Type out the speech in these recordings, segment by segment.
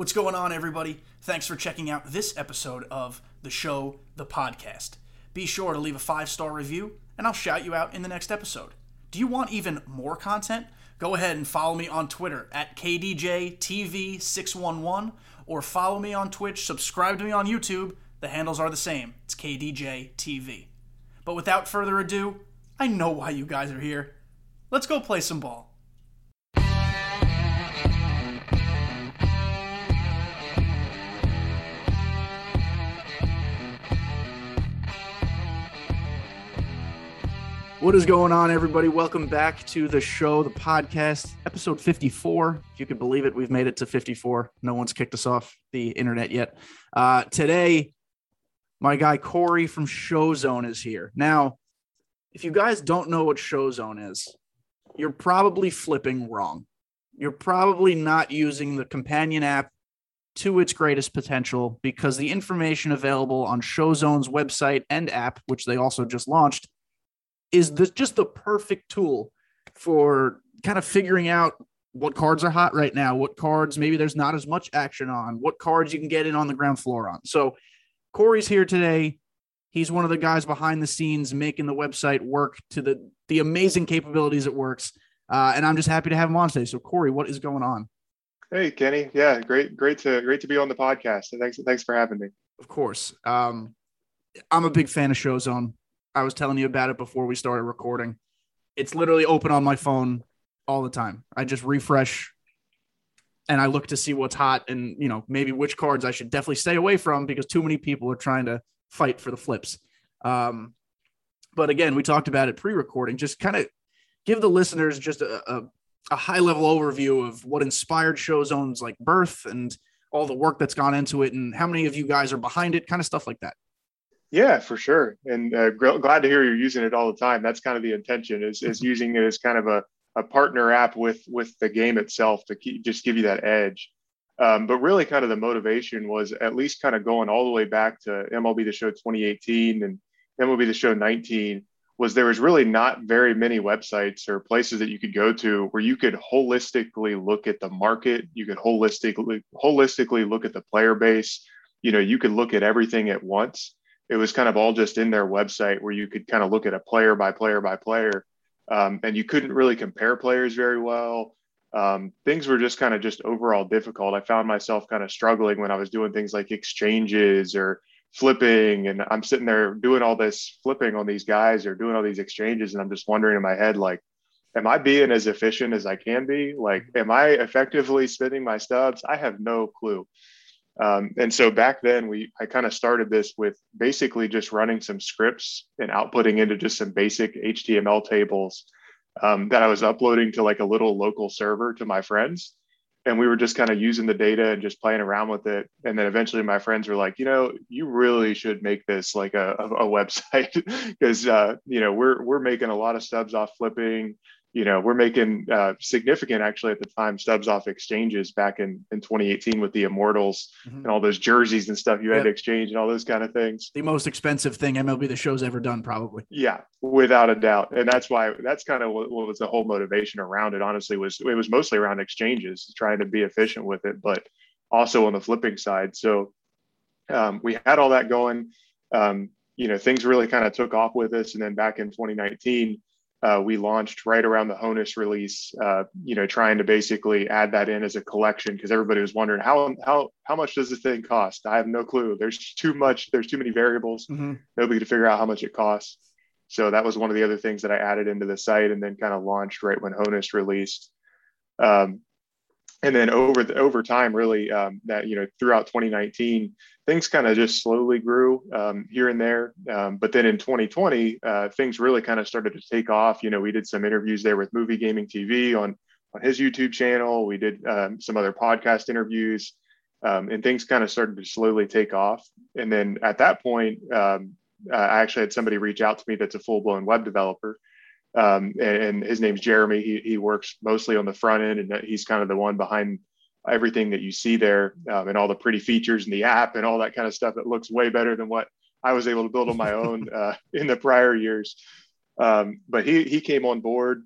What's going on, everybody? Thanks for checking out this episode of The Show, the podcast. Be sure to leave a five star review, and I'll shout you out in the next episode. Do you want even more content? Go ahead and follow me on Twitter at KDJTV611 or follow me on Twitch, subscribe to me on YouTube. The handles are the same. It's KDJTV. But without further ado, I know why you guys are here. Let's go play some ball. What is going on, everybody? Welcome back to the show, the podcast, episode 54. If you can believe it, we've made it to 54. No one's kicked us off the internet yet. Uh, today, my guy Corey from Showzone is here. Now, if you guys don't know what Showzone is, you're probably flipping wrong. You're probably not using the companion app to its greatest potential because the information available on Showzone's website and app, which they also just launched, is this just the perfect tool for kind of figuring out what cards are hot right now, what cards maybe there's not as much action on, what cards you can get in on the ground floor on. So Corey's here today. He's one of the guys behind the scenes making the website work to the the amazing capabilities it works. Uh, and I'm just happy to have him on today. So Corey, what is going on? Hey Kenny, yeah, great, great to great to be on the podcast. Thanks, thanks for having me. Of course, um, I'm a big fan of Showzone. I was telling you about it before we started recording. It's literally open on my phone all the time. I just refresh and I look to see what's hot and, you know, maybe which cards I should definitely stay away from because too many people are trying to fight for the flips. Um, but again, we talked about it pre recording. Just kind of give the listeners just a, a, a high level overview of what inspired show zones like birth and all the work that's gone into it and how many of you guys are behind it, kind of stuff like that. Yeah, for sure. And uh, glad to hear you're using it all the time. That's kind of the intention is, is mm-hmm. using it as kind of a, a partner app with, with the game itself to keep, just give you that edge. Um, but really kind of the motivation was at least kind of going all the way back to MLB The Show 2018 and MLB The Show 19 was there was really not very many websites or places that you could go to where you could holistically look at the market. You could holistically, holistically look at the player base. You know, you could look at everything at once it was kind of all just in their website where you could kind of look at a player by player by player. Um, and you couldn't really compare players very well. Um, things were just kind of just overall difficult. I found myself kind of struggling when i was doing things like exchanges or flipping and i'm sitting there doing all this flipping on these guys or doing all these exchanges and i'm just wondering in my head like am i being as efficient as i can be? Like am i effectively spinning my stubs i have no clue um, and so back then, we I kind of started this with basically just running some scripts and outputting into just some basic HTML tables um, that I was uploading to like a little local server to my friends. And we were just kind of using the data and just playing around with it. And then eventually, my friends were like, you know, you really should make this like a, a, a website because uh, you know we're we're making a lot of stubs off flipping you know, we're making uh, significant actually at the time stubs off exchanges back in, in 2018 with the Immortals mm-hmm. and all those jerseys and stuff you yep. had to exchange and all those kind of things. The most expensive thing MLB the show's ever done, probably. Yeah, without a doubt. And that's why that's kind of what, what was the whole motivation around it. Honestly, was it was mostly around exchanges, trying to be efficient with it, but also on the flipping side. So um, we had all that going. Um, you know, things really kind of took off with us, and then back in 2019 uh, we launched right around the Honus release, uh, you know, trying to basically add that in as a collection because everybody was wondering how how how much does this thing cost? I have no clue. There's too much. There's too many variables. Mm-hmm. Nobody to figure out how much it costs. So that was one of the other things that I added into the site and then kind of launched right when Honus released. Um, and then over the over time really um, that you know throughout 2019 things kind of just slowly grew um, here and there. Um, but then in 2020 uh, things really kind of started to take off. You know we did some interviews there with movie gaming tv on on his youtube channel. We did um, some other podcast interviews um, and things kind of started to slowly take off. And then at that point um, i actually had somebody reach out to me that's a full-blown web developer um, and, and, his name's Jeremy. He, he works mostly on the front end, and he's kind of the one behind everything that you see there um, and all the pretty features in the app and all that kind of stuff that looks way better than what I was able to build on my own uh, in the prior years. Um, but he he came on board,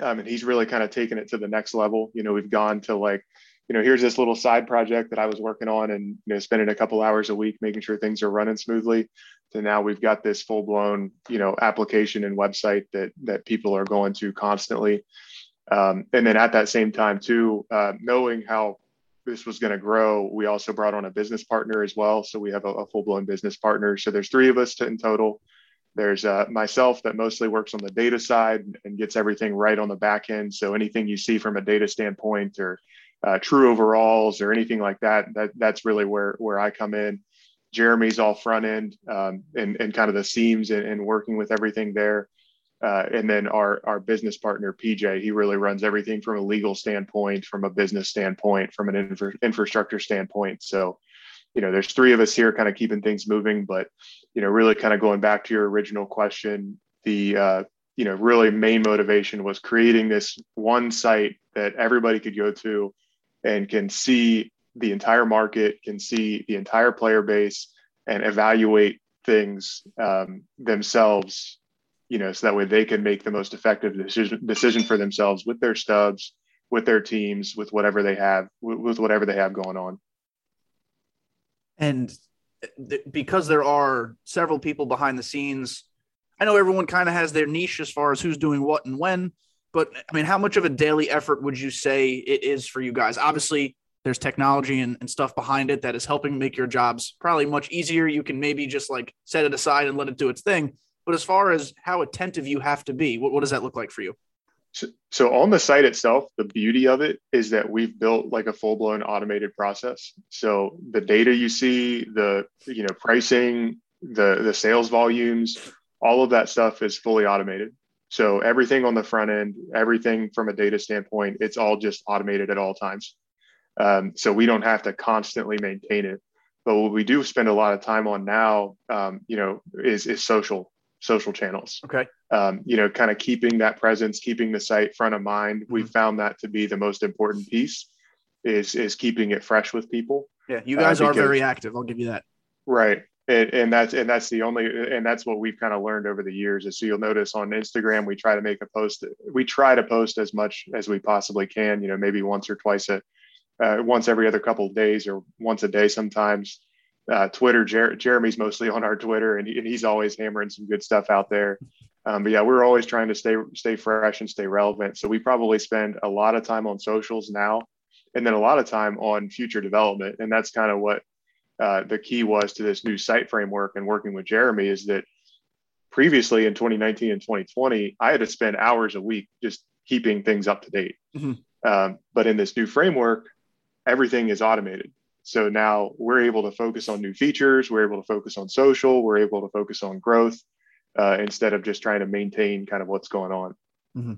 um, and he's really kind of taken it to the next level. You know, we've gone to like you know, here's this little side project that I was working on and, you know, spending a couple hours a week making sure things are running smoothly. To now we've got this full blown, you know, application and website that that people are going to constantly. Um, and then at that same time too, uh, knowing how this was going to grow, we also brought on a business partner as well. So we have a, a full blown business partner. So there's three of us to, in total. There's uh, myself that mostly works on the data side and gets everything right on the back end. So anything you see from a data standpoint or uh, true overalls or anything like that, that that's really where where I come in. Jeremy's all front end um, and, and kind of the seams and, and working with everything there. Uh, and then our our business partner PJ, he really runs everything from a legal standpoint, from a business standpoint, from an infra- infrastructure standpoint. So, you know, there's three of us here, kind of keeping things moving. But, you know, really kind of going back to your original question, the uh, you know really main motivation was creating this one site that everybody could go to and can see the entire market, can see the entire player base, and evaluate things um, themselves you know, so that way they can make the most effective decision decision for themselves with their stubs, with their teams, with whatever they have, with whatever they have going on. And th- because there are several people behind the scenes, I know everyone kind of has their niche as far as who's doing what and when. But I mean, how much of a daily effort would you say it is for you guys? Obviously, there's technology and, and stuff behind it that is helping make your jobs probably much easier. You can maybe just like set it aside and let it do its thing. But as far as how attentive you have to be, what, what does that look like for you? So, so on the site itself, the beauty of it is that we've built like a full blown automated process. So the data you see, the you know pricing, the the sales volumes, all of that stuff is fully automated. So everything on the front end, everything from a data standpoint, it's all just automated at all times. Um, so we don't have to constantly maintain it. But what we do spend a lot of time on now, um, you know, is is social social channels. Okay. Um, you know, kind of keeping that presence, keeping the site front of mind. Mm-hmm. We found that to be the most important piece is is keeping it fresh with people. Yeah, you guys uh, because, are very active. I'll give you that. Right. And, and that's and that's the only and that's what we've kind of learned over the years is so you'll notice on Instagram we try to make a post we try to post as much as we possibly can you know maybe once or twice a uh, once every other couple of days or once a day sometimes uh, Twitter. Jer- Jeremy's mostly on our Twitter, and, he, and, he's always hammering some good stuff out there. Um, but yeah, we're always trying to stay stay fresh and stay relevant. So we probably spend a lot of time on socials now, and then a lot of time on future development. And that's kind of what uh, the key was to this new site framework and working with Jeremy is that previously in 2019 and 2020, I had to spend hours a week just keeping things up to date. Mm-hmm. Um, but in this new framework, everything is automated. So now we're able to focus on new features, we're able to focus on social, we're able to focus on growth uh, instead of just trying to maintain kind of what's going on. Mm-hmm.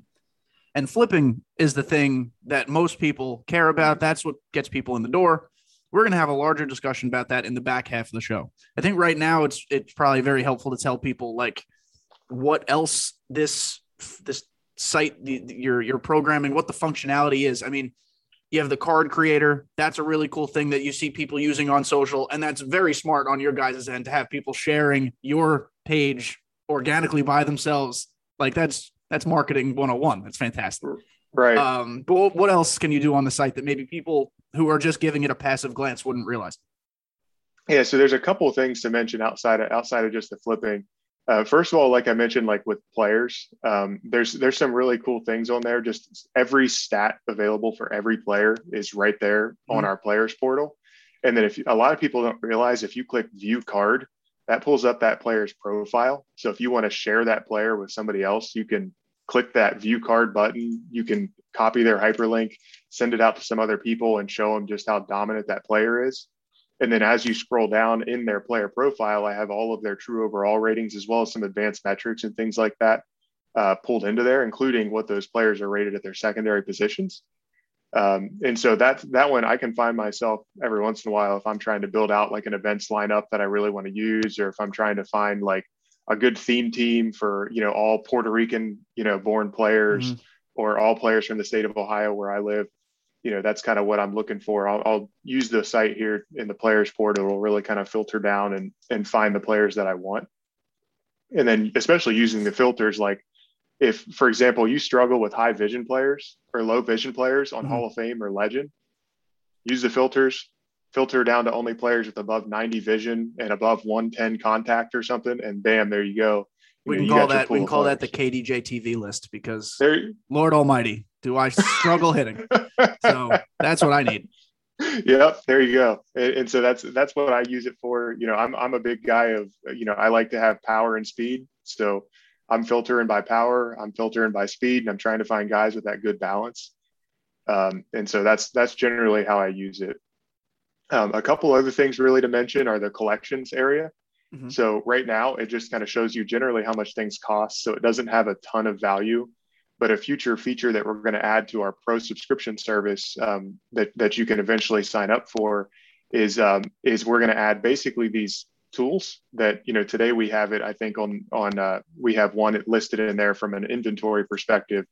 And flipping is the thing that most people care about. That's what gets people in the door. We're going to have a larger discussion about that in the back half of the show. I think right now it's it's probably very helpful to tell people like what else this this site the, your your programming what the functionality is. I mean, you have the card creator. That's a really cool thing that you see people using on social. And that's very smart on your guys' end to have people sharing your page organically by themselves. Like that's that's marketing 101. That's fantastic. Right. Um, but what else can you do on the site that maybe people who are just giving it a passive glance wouldn't realize? Yeah, so there's a couple of things to mention outside of outside of just the flipping. Uh, first of all, like I mentioned, like with players, um, there's there's some really cool things on there. Just every stat available for every player is right there mm-hmm. on our players portal. And then if you, a lot of people don't realize, if you click View Card, that pulls up that player's profile. So if you want to share that player with somebody else, you can click that View Card button. You can copy their hyperlink, send it out to some other people, and show them just how dominant that player is. And then as you scroll down in their player profile, I have all of their true overall ratings as well as some advanced metrics and things like that uh, pulled into there, including what those players are rated at their secondary positions. Um, and so that that one I can find myself every once in a while if I'm trying to build out like an events lineup that I really want to use, or if I'm trying to find like a good theme team for you know all Puerto Rican you know born players mm-hmm. or all players from the state of Ohio where I live you know that's kind of what I'm looking for. I'll, I'll, use the site here in the players portal. It'll really kind of filter down and and find the players that I want. And then especially using the filters, like if for example you struggle with high vision players or low vision players on mm-hmm. Hall of Fame or Legend, use the filters, filter down to only players with above 90 vision and above 110 contact or something, and bam, there you go. We can call that we can call that the KDJ TV list because there, Lord Almighty, do I struggle hitting? So that's what I need. Yep, there you go. And, and, so that's that's what I use it for. You know, I'm I'm a big guy of you know I like to have power and speed. So I'm filtering by power, I'm filtering by speed, and I'm trying to find guys with that good balance. Um, and so that's that's generally how I use it. Um, a couple other things really to mention are the collections area. Mm-hmm. So right now it just kind of shows you generally how much things cost. So it doesn't have a ton of value, but a future feature that we're going to add to our pro subscription service um, that that you can eventually sign up for is um, is we're going to add basically these tools that you know today we have it i think on on uh, we have one listed in there from an inventory perspective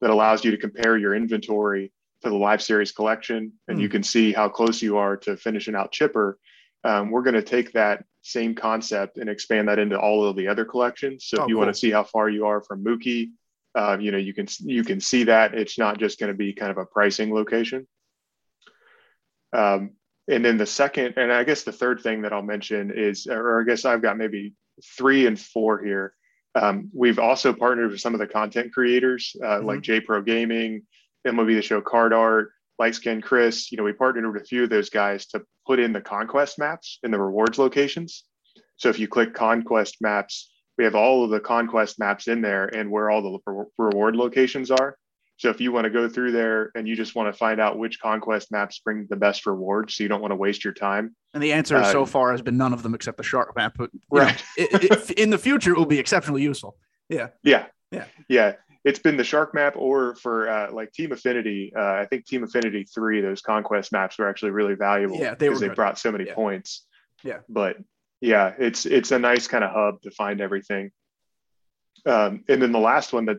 that allows you to compare your inventory to the live series collection and mm. you hmm. can see how close you are to finishing out chipper um, we're going to take that same concept and expand that into all of the other collections so oh, if you cool. want to see how far you are from mookie uh, you know you can you can see that it's not just going to be kind of a pricing location um, and then the second and i guess the third thing that i'll mention is or i guess i've got maybe three and four here um, we've also partnered with some of the content creators uh, mm-hmm. like J Pro Gaming, MLB The Show Card Art, Lightskin Chris. You know, we partnered with a few of those guys to put in the conquest maps in the rewards locations. So if you click conquest maps, we have all of the conquest maps in there and where all the reward locations are. So if you want to go through there and you just want to find out which conquest maps bring the best rewards, so you don't want to waste your time. And the answer uh, so far has been none of them except the shark map. But right, know, it, it, in the future, it will be exceptionally useful. Yeah. Yeah. Yeah. Yeah. It's been the shark map, or for uh, like Team Affinity. Uh, I think Team Affinity three, those conquest maps were actually really valuable. Yeah, they because they brought so many yeah. points. Yeah. But yeah, it's it's a nice kind of hub to find everything. Um, and then the last one that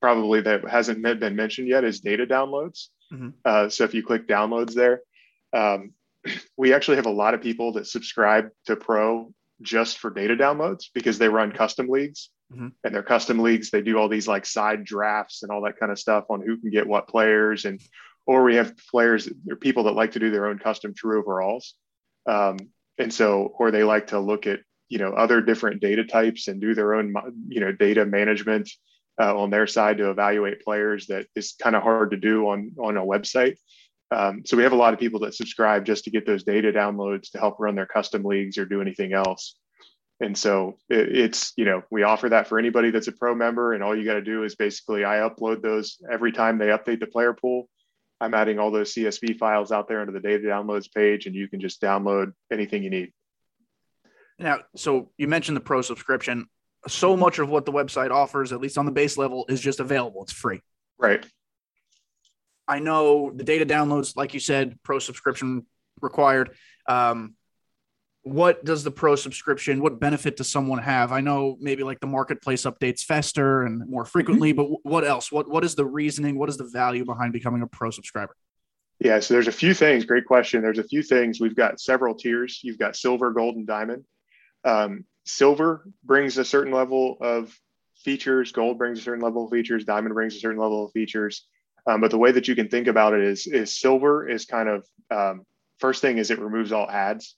probably that hasn't been mentioned yet is data downloads. Mm-hmm. Uh, so if you click downloads there, um, we actually have a lot of people that subscribe to Pro just for data downloads because they run custom leagues. Mm-hmm. And their custom leagues, they do all these like side drafts and all that kind of stuff on who can get what players. And or we have players or people that like to do their own custom true overalls. Um, and so, or they like to look at you know other different data types and do their own you know data management uh, on their side to evaluate players that is kind of hard to do on on a website um, so we have a lot of people that subscribe just to get those data downloads to help run their custom leagues or do anything else and so it, it's you know we offer that for anybody that's a pro member and all you got to do is basically i upload those every time they update the player pool i'm adding all those csv files out there into the data downloads page and you can just download anything you need now, so you mentioned the pro subscription. So much of what the website offers, at least on the base level, is just available. It's free. Right. I know the data downloads, like you said, pro subscription required. Um, what does the pro subscription, what benefit does someone have? I know maybe like the marketplace updates faster and more frequently, mm-hmm. but what else? What what is the reasoning? What is the value behind becoming a pro subscriber? Yeah, so there's a few things. Great question. There's a few things. We've got several tiers. You've got silver, gold, and diamond. Um, silver brings a certain level of features, gold brings a certain level of features, diamond brings a certain level of features. Um, but the way that you can think about it is, is silver is kind of um, first thing is it removes all ads.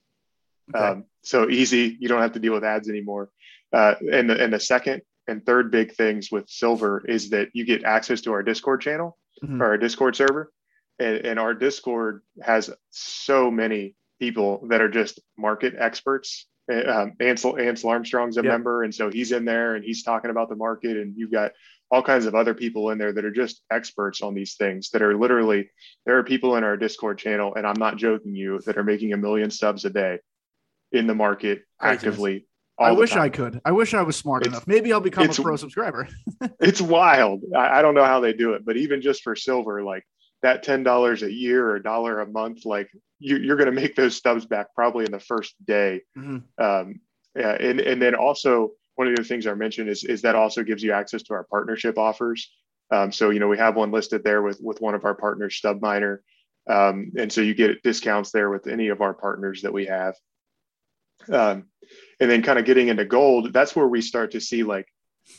Okay. Um, so easy, you don't have to deal with ads anymore. Uh, and, the, and the second and third big things with silver is that you get access to our Discord channel mm-hmm. or our Discord server. And, and our Discord has so many people that are just market experts um, Ansel Ansel Armstrong's a yep. member, and so he's in there and he's talking about the market. And you've got all kinds of other people in there that are just experts on these things. That are literally there are people in our Discord channel, and I'm not joking you, that are making a million stubs a day in the market actively. I wish time. I could. I wish I was smart it's, enough. Maybe I'll become a pro subscriber. it's wild. I, I don't know how they do it, but even just for silver, like that ten dollars a year or a dollar a month, like you, are going to make those stubs back probably in the first day. Mm-hmm. Um, yeah, and and then also one of the things I mentioned is is that also gives you access to our partnership offers. Um, so you know we have one listed there with with one of our partners, StubMiner, um, and so you get discounts there with any of our partners that we have. Um, and then kind of getting into gold, that's where we start to see like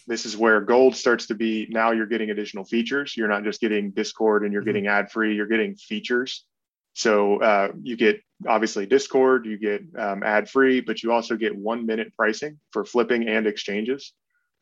this is where gold starts to be now you're getting additional features you're not just getting discord and you're mm-hmm. getting ad free you're getting features So uh, you get obviously Discord, you get um, ad free, but you also get one minute pricing for flipping and exchanges.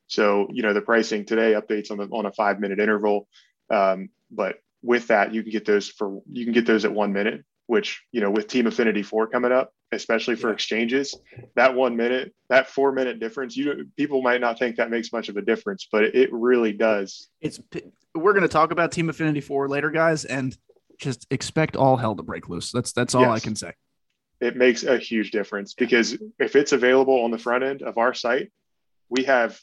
So you know the pricing today updates on the on a five minute interval, um, but with that you can get those for you can get those at one minute. Which you know with Team Affinity Four coming up, especially for yeah. exchanges, that one minute, that four minute difference, you people might not think that makes much of a difference, but it really does. It's we're going to talk about Team Affinity Four later, guys, and just expect all hell to break loose. That's that's all yes. I can say. It makes a huge difference because if it's available on the front end of our site, we have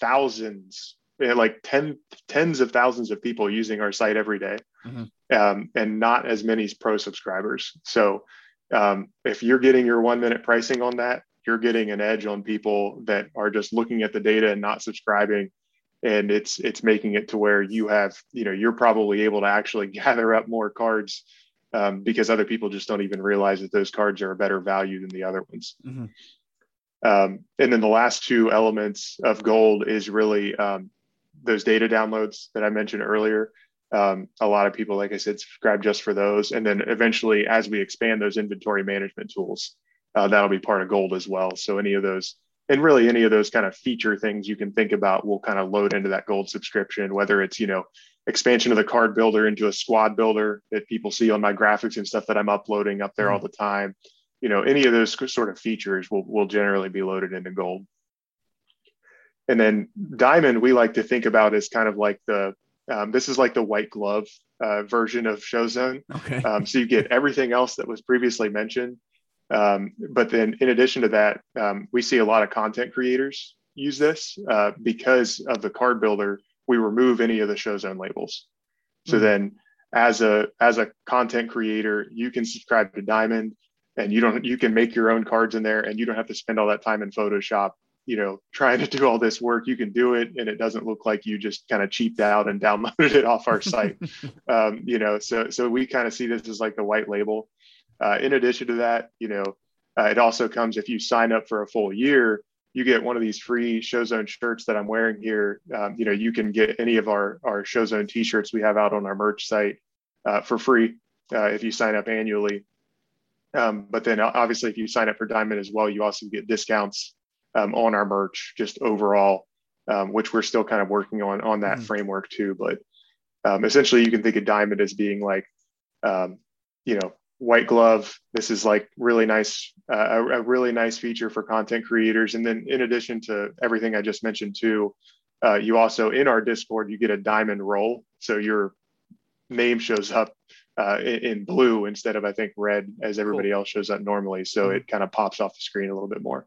thousands, eh, like ten, tens of thousands of people using our site every day, mm-hmm. um, and not as many pro subscribers. So um, if you're getting your one minute pricing on that, you're getting an edge on people that are just looking at the data and not subscribing. And it's it's making it to where you have you know you're probably able to actually gather up more cards um, because other people just don't even realize that those cards are a better value than the other ones. Mm-hmm. um, and then the last two elements of gold is really um, those data downloads that i mentioned earlier um, a lot of people like i said subscribe just for those. And then eventually as we expand those inventory management tools uh, that'll be part of gold as well. So any of those and really any of those kind of feature things you can think about will kind of load into that gold subscription whether it's you know expansion of the card builder into a squad builder that people see on my graphics and stuff that i'm uploading up there mm-hmm. all the time. You know any of those sort of features will, will generally be loaded into gold. And then diamond we like to think about as kind of like the um, this is like the white glove uh, version of showzone okay. Um, so you get everything else that was previously mentioned um, but then, in addition to that, um, we see a lot of content creators use this uh, because of the card builder. We remove any of the show zone labels. So mm-hmm. then, as a as a content creator, you can subscribe to Diamond, and you don't you can make your own cards in there, and you don't have to spend all that time in Photoshop. You know, trying to do all this work, you can do it, and it doesn't look like you just kind of cheaped out and downloaded it off our site. um, you know, so so we kind of see this as like the white label uh, in addition to that, you know, uh, it also comes if you sign up for a full year, you get one of these free Show Zone shirts that I'm wearing here. Um, you know, you can get any of our our Show Zone T-shirts we have out on our merch site uh, for free uh, if you sign up annually. Um, but then obviously, if you sign up for Diamond as well, you also get discounts um, on our merch just overall, um, which we're still kind of working on on that mm. framework too. But um, essentially, you can think of Diamond as being like, um, you know, white glove this is like really nice uh, a, a, really nice feature for content creators and then in addition to everything i just mentioned too uh, you also in our discord you get a diamond role, so your name shows up uh, in, in, blue instead of i think red as everybody cool. else shows up normally so mm-hmm. it kind of pops off the screen a little bit more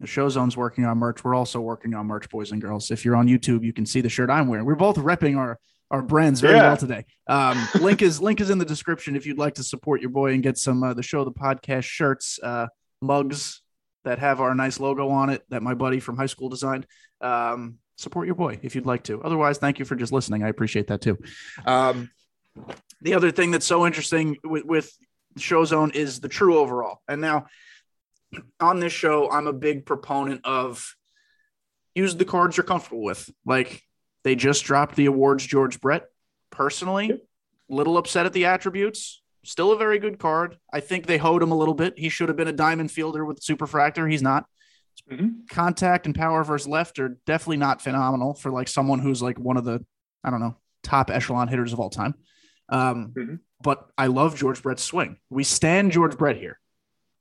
the show zone's working on merch we're also working on merch boys and girls if you're on youtube you can see the shirt i'm wearing we're both repping our our brands very yeah. well today. Um, link is link is in the description if you'd like to support your boy and get some uh, the show the podcast shirts, uh, mugs that have our nice logo on it that my buddy from high school designed. Um, support your boy if you'd like to. Otherwise, thank you for just listening. I appreciate that too. Um, the other thing that's so interesting with, with Show Zone is the true overall. And now on this show, I'm a big proponent of use the cards you're comfortable with. Like they just dropped the awards George Brett. Personally, little upset at the attributes. Still a very good card. I think they hoed him a little bit. He should have been a diamond fielder with superfractor. He's not. Mm-hmm. Contact and power versus left are definitely not phenomenal for like someone who's like one of the I don't know top echelon hitters of all time. Um, mm-hmm. But I love George Brett's swing. We stand George Brett here.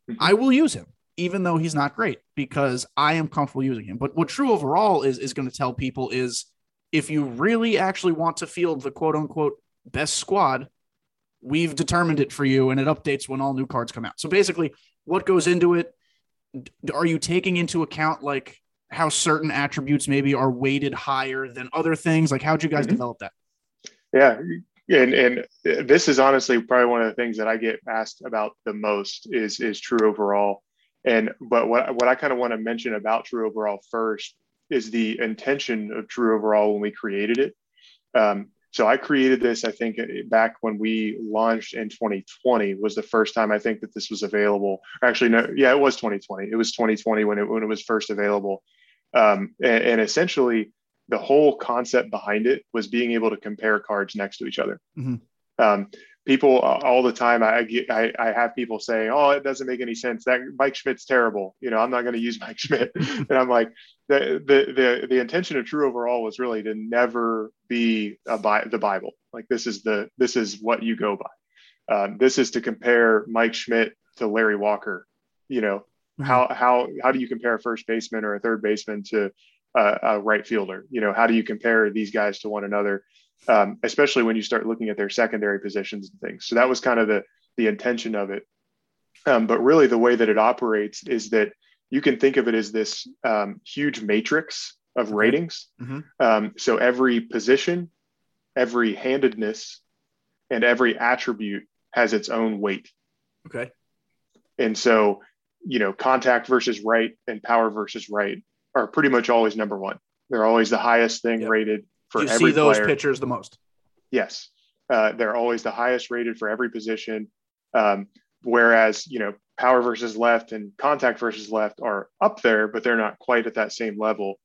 Mm-hmm. I will use him even though he's not great because I am comfortable using him. But what true overall is is going to tell people is if you really actually want to field the quote unquote best squad, we've determined it for you and it updates when all new cards come out. So basically, what goes into it? Are you taking into account like how certain attributes maybe are weighted higher than other things? Like, how'd you guys mm-hmm. develop that? Yeah. And, and this is honestly probably one of the things that I get asked about the most is, is true overall. And, but what, what I kind of want to mention about true overall first is the intention of True Overall when we created it. Um, so I created this, I think, back when we launched in 2020 was the first time I think that this was available. Actually, no, yeah, it was 2020. It was 2020 when it when it was first available, um, and, and, essentially the whole concept behind it was being able to compare cards next to each other. Mm-hmm. Um, people uh, all the time I get I, I have people saying oh it doesn't make any sense. That mike schmidt's terrible. You know i'm not going to use mike schmidt. And i'm like the, the the the intention of true overall was really to never be a bi- the bible. Like this is the this is what you go by. Um, this is to compare mike schmidt to larry walker. You know mm-hmm. how how how do you compare a first baseman or a third baseman to a, a right fielder? You know how do you compare these guys to one another um, especially when you start looking at their secondary positions and things. So that was kind of the the intention of it. Um, but really, the way that it operates is that you can think of it as this um, huge matrix of ratings. Mm-hmm. Um, so every position, every handedness, and every attribute has its own weight. Okay. And so, you know, contact versus right and power versus right are pretty much always number one. They're always the highest thing yep. rated for you every see those player. pitchers the most. Yes, uh, they're always the highest rated for every position. Um, whereas you know power versus left and contact versus left are up there, but they're not quite at that same level.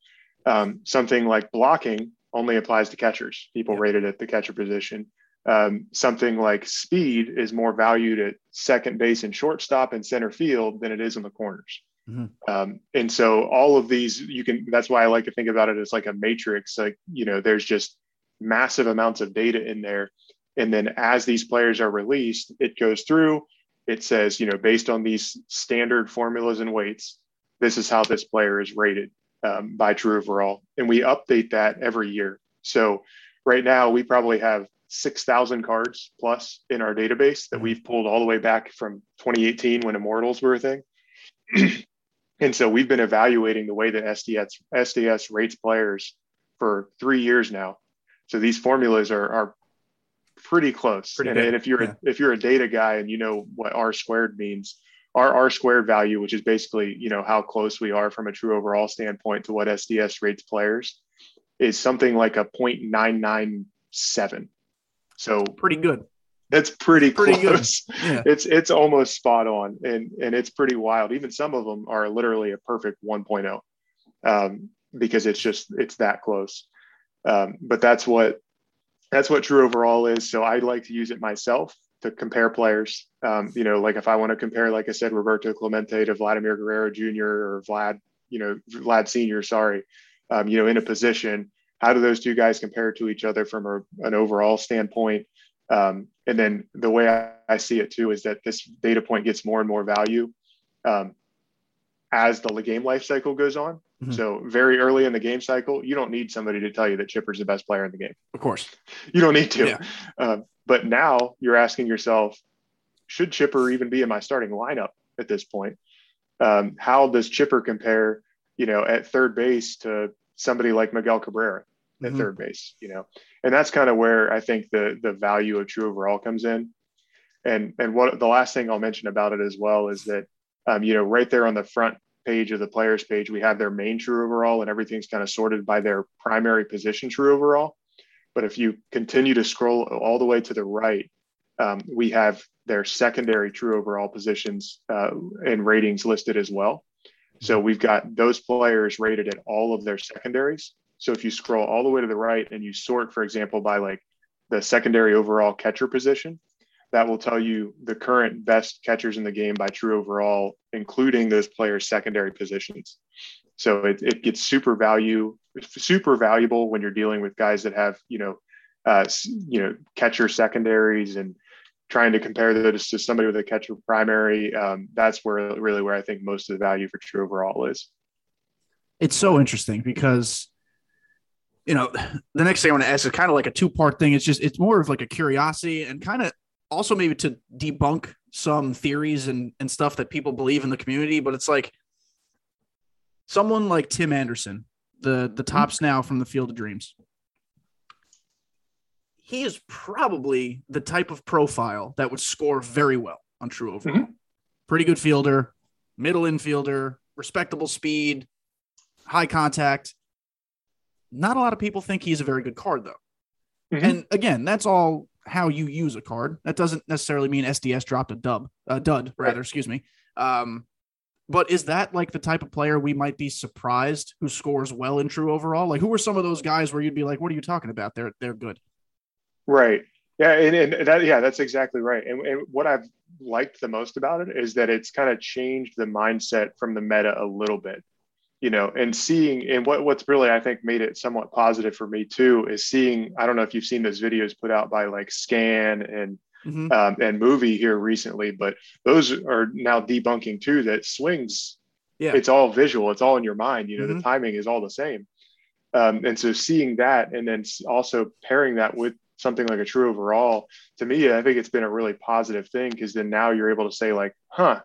Um, something like blocking only applies to catchers. People rated at the catcher position. Um, something like speed is more valued at second base and shortstop and center field than it is in the corners. Mm-hmm. Um, and so all of these, you can, that's why I like to think about it as like a matrix. Like, you know, there's just massive amounts of data in there. And then as these players are released, it goes through, it says, you know, based on these standard formulas and weights, this is how this player is rated um, by True Overall. And we update that every year. So right now, we probably have 6,000 cards plus in our database that mm-hmm. we've pulled all the way back from 2018 when Immortals were a thing. And so we've been evaluating the way that SDS, SDS rates players for three years now. So these formulas are, are pretty close. Pretty and, and, if you're yeah. a, if you're a data guy and you know what R squared means, our R squared value, which is basically you know how close we are from a true overall standpoint to what SDS rates players, is something like a 0.997. So pretty good that's pretty, pretty close. Good. Yeah. It's it's almost spot on, and and it's pretty wild. Even some of them are literally a perfect 1.0, um, because it's just it's that close. Um, but that's what that's what true overall is. So I like to use it myself to compare players. Um, you know, like if I want to compare, like I said, Roberto Clemente to Vladimir Guerrero Jr. or Vlad, you know, Vlad Senior. Sorry, um, you know, in a position. How do those two guys compare to each other from a, an overall standpoint? Um, and then the way I, I, see it too is that this data point gets more and more value um, as the game life cycle goes on. Mm-hmm. So very early in the game cycle, you don't need somebody to tell you that Chipper's the best player in the game. Of course, you don't need to. Yeah. Um, but now you're asking yourself, should Chipper even be in my starting lineup at this point? Um, how does Chipper compare, you know, at third base to somebody like Miguel Cabrera? at mm-hmm. third base, you know, and that's kind of where I think the the value of true overall comes in. And and what the last thing I'll mention about it as well is that um, you know right there on the front page of the players page we have their main true overall and everything's kind of sorted by their primary position true overall. But if you continue to scroll all the way to the right, um, we have their secondary true overall positions uh, and ratings listed as well. So we've got those players rated at all of their secondaries. So if you scroll all the way to the right and you sort, for example, by like the secondary overall catcher position, that will tell you the current best catchers in the game by true overall, including those players' secondary positions. So it, it gets super value, super valuable when you're dealing with guys that have, you know, uh, you know, catcher secondaries and trying to compare those to somebody with a catcher primary. Um, that's where really where I think most of the value for true overall is. It's so interesting because you know, the next thing I want to ask is kind of like a two part thing. It's just, it's more of like a curiosity and kind of also maybe to debunk some theories and, and stuff that people believe in the community. But it's like someone like Tim Anderson, the, the Topps mm-hmm. now from the Field of Dreams. He is probably the type of profile that would score very well on true overall. Mm-hmm. Pretty good fielder, middle infielder, respectable speed, high contact not a lot of people think he's a very good card, though. Mm-hmm. And again, that's all how you use a card. That doesn't necessarily mean SDS dropped a dub, a dud, rather, excuse me. Um, but is that like the type of player we might be surprised who scores well in true overall? Like, who are some of those guys where you'd be like, "What are you talking about? They're they're good." Right. Yeah, and, and that yeah, that's exactly right. And, and what I've liked the most about it is that it's kind of changed the mindset from the meta a little bit you know, and seeing and what what's really I think made it somewhat positive for me too is seeing. I don't know if you've seen those videos put out by like Scan and mm-hmm. um, and Movie here recently, but those are now debunking too that swings. Yeah, it's all visual. It's all in your mind. You know, mm-hmm. the timing is all the same. Um, and so seeing that, and then also pairing that with something like a true overall, to me, I think it's been a really positive thing because then now you're able to say like, huh,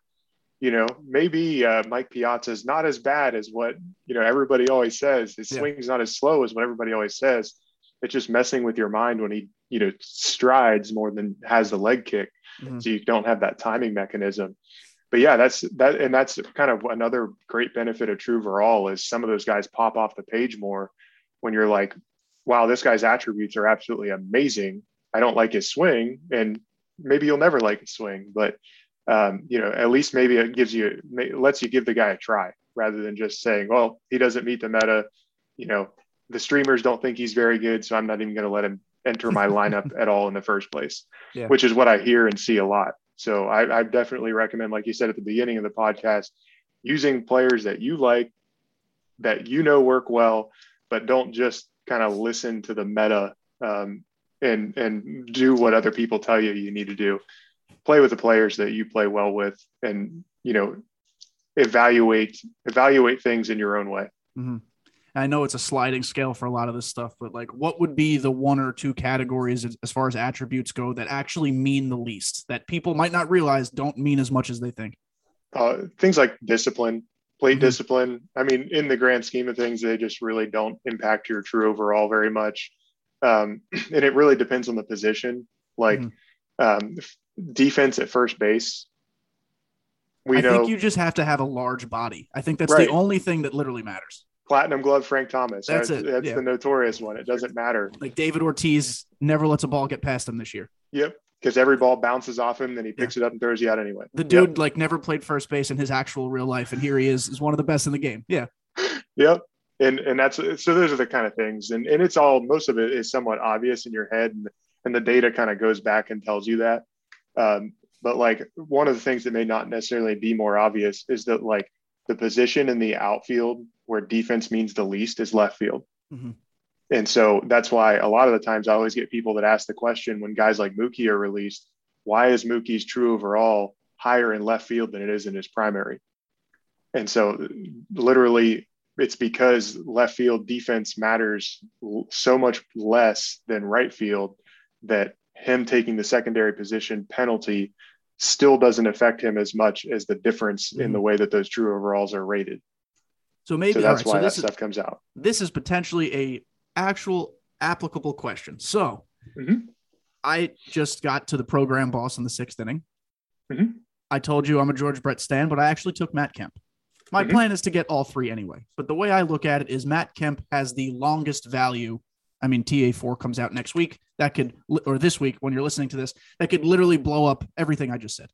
you know, maybe uh, Mike Piazza is not as bad as what you know everybody always says. His yeah. swing's not as slow as what everybody always says. It's just messing with your mind when he you know strides more than has the leg kick, mm-hmm. so you don't have that timing mechanism. But yeah, that's that, and that's kind of another great benefit of True Overall is some of those guys pop off the page more when you're like, wow, this guy's attributes are absolutely amazing. I don't like his swing, and maybe you'll never like his swing, but um, you know, at least maybe it gives you, lets you give the guy a try rather than just saying, well, he doesn't meet the meta. You know, the streamers don't think he's very good, so I'm not even going to let him enter my lineup at all in the first place, yeah. which is what I hear and see a lot. So I, I definitely recommend, like you said at the beginning of the podcast, using players that you like, that you know work well, but don't just kind of listen to the meta um, and and do what other people tell you you need to do play with the players that you play well with and you know evaluate evaluate things in your own way mm-hmm. i know it's a sliding scale for a lot of this stuff but like what would be the one or two categories as far as attributes go that actually mean the least that people might not realize don't mean as much as they think uh, things like discipline plate mm-hmm. discipline i mean in the grand scheme of things they just really don't impact your true overall very much um, and it really depends on the position like mm-hmm. um, defense at first base. We I know, think you just have to have a large body. I think that's right. the only thing that literally matters. Platinum glove Frank Thomas. That's, that's it. That's yeah. the notorious one. It doesn't matter. Like David Ortiz never lets a ball get past him this year. Yep. Because every ball bounces off him, then he picks yeah. it up and throws you out anyway. The dude yep. like never played first base in his actual real life, and here he is, is one of the best in the game. Yeah. Yep. And and that's so those are the kind of things, and and it's all most of it is somewhat obvious in your head, and and the data kind of goes back and tells you that. Um, but like one of the things that may not necessarily be more obvious is that like the position in the outfield where defense means the least is left field. Mm-hmm. And so that's why a lot of the times I always get people that ask the question when guys like Mookie are released, why is Mookie's true overall higher in left field than it is in his primary? And so literally it's because left field defense matters so much less than right field that him taking the secondary position penalty still doesn't affect him as much as the difference mm-hmm. in the mm-hmm. way that those true overalls are rated. So maybe so that's right, why so that stuff comes out. This is potentially a actual applicable question. So mm-hmm. I just got to the program boss in the sixth inning. Mm-hmm. I told you I'm a George Brett Stan, but I actually took Matt Kemp. My mm-hmm. plan is to get all three anyway. But the way I look at it is Matt Kemp has the longest value I mean, TA4 comes out next week. That could, or this week when you're listening to this, that could literally blow up everything I just said.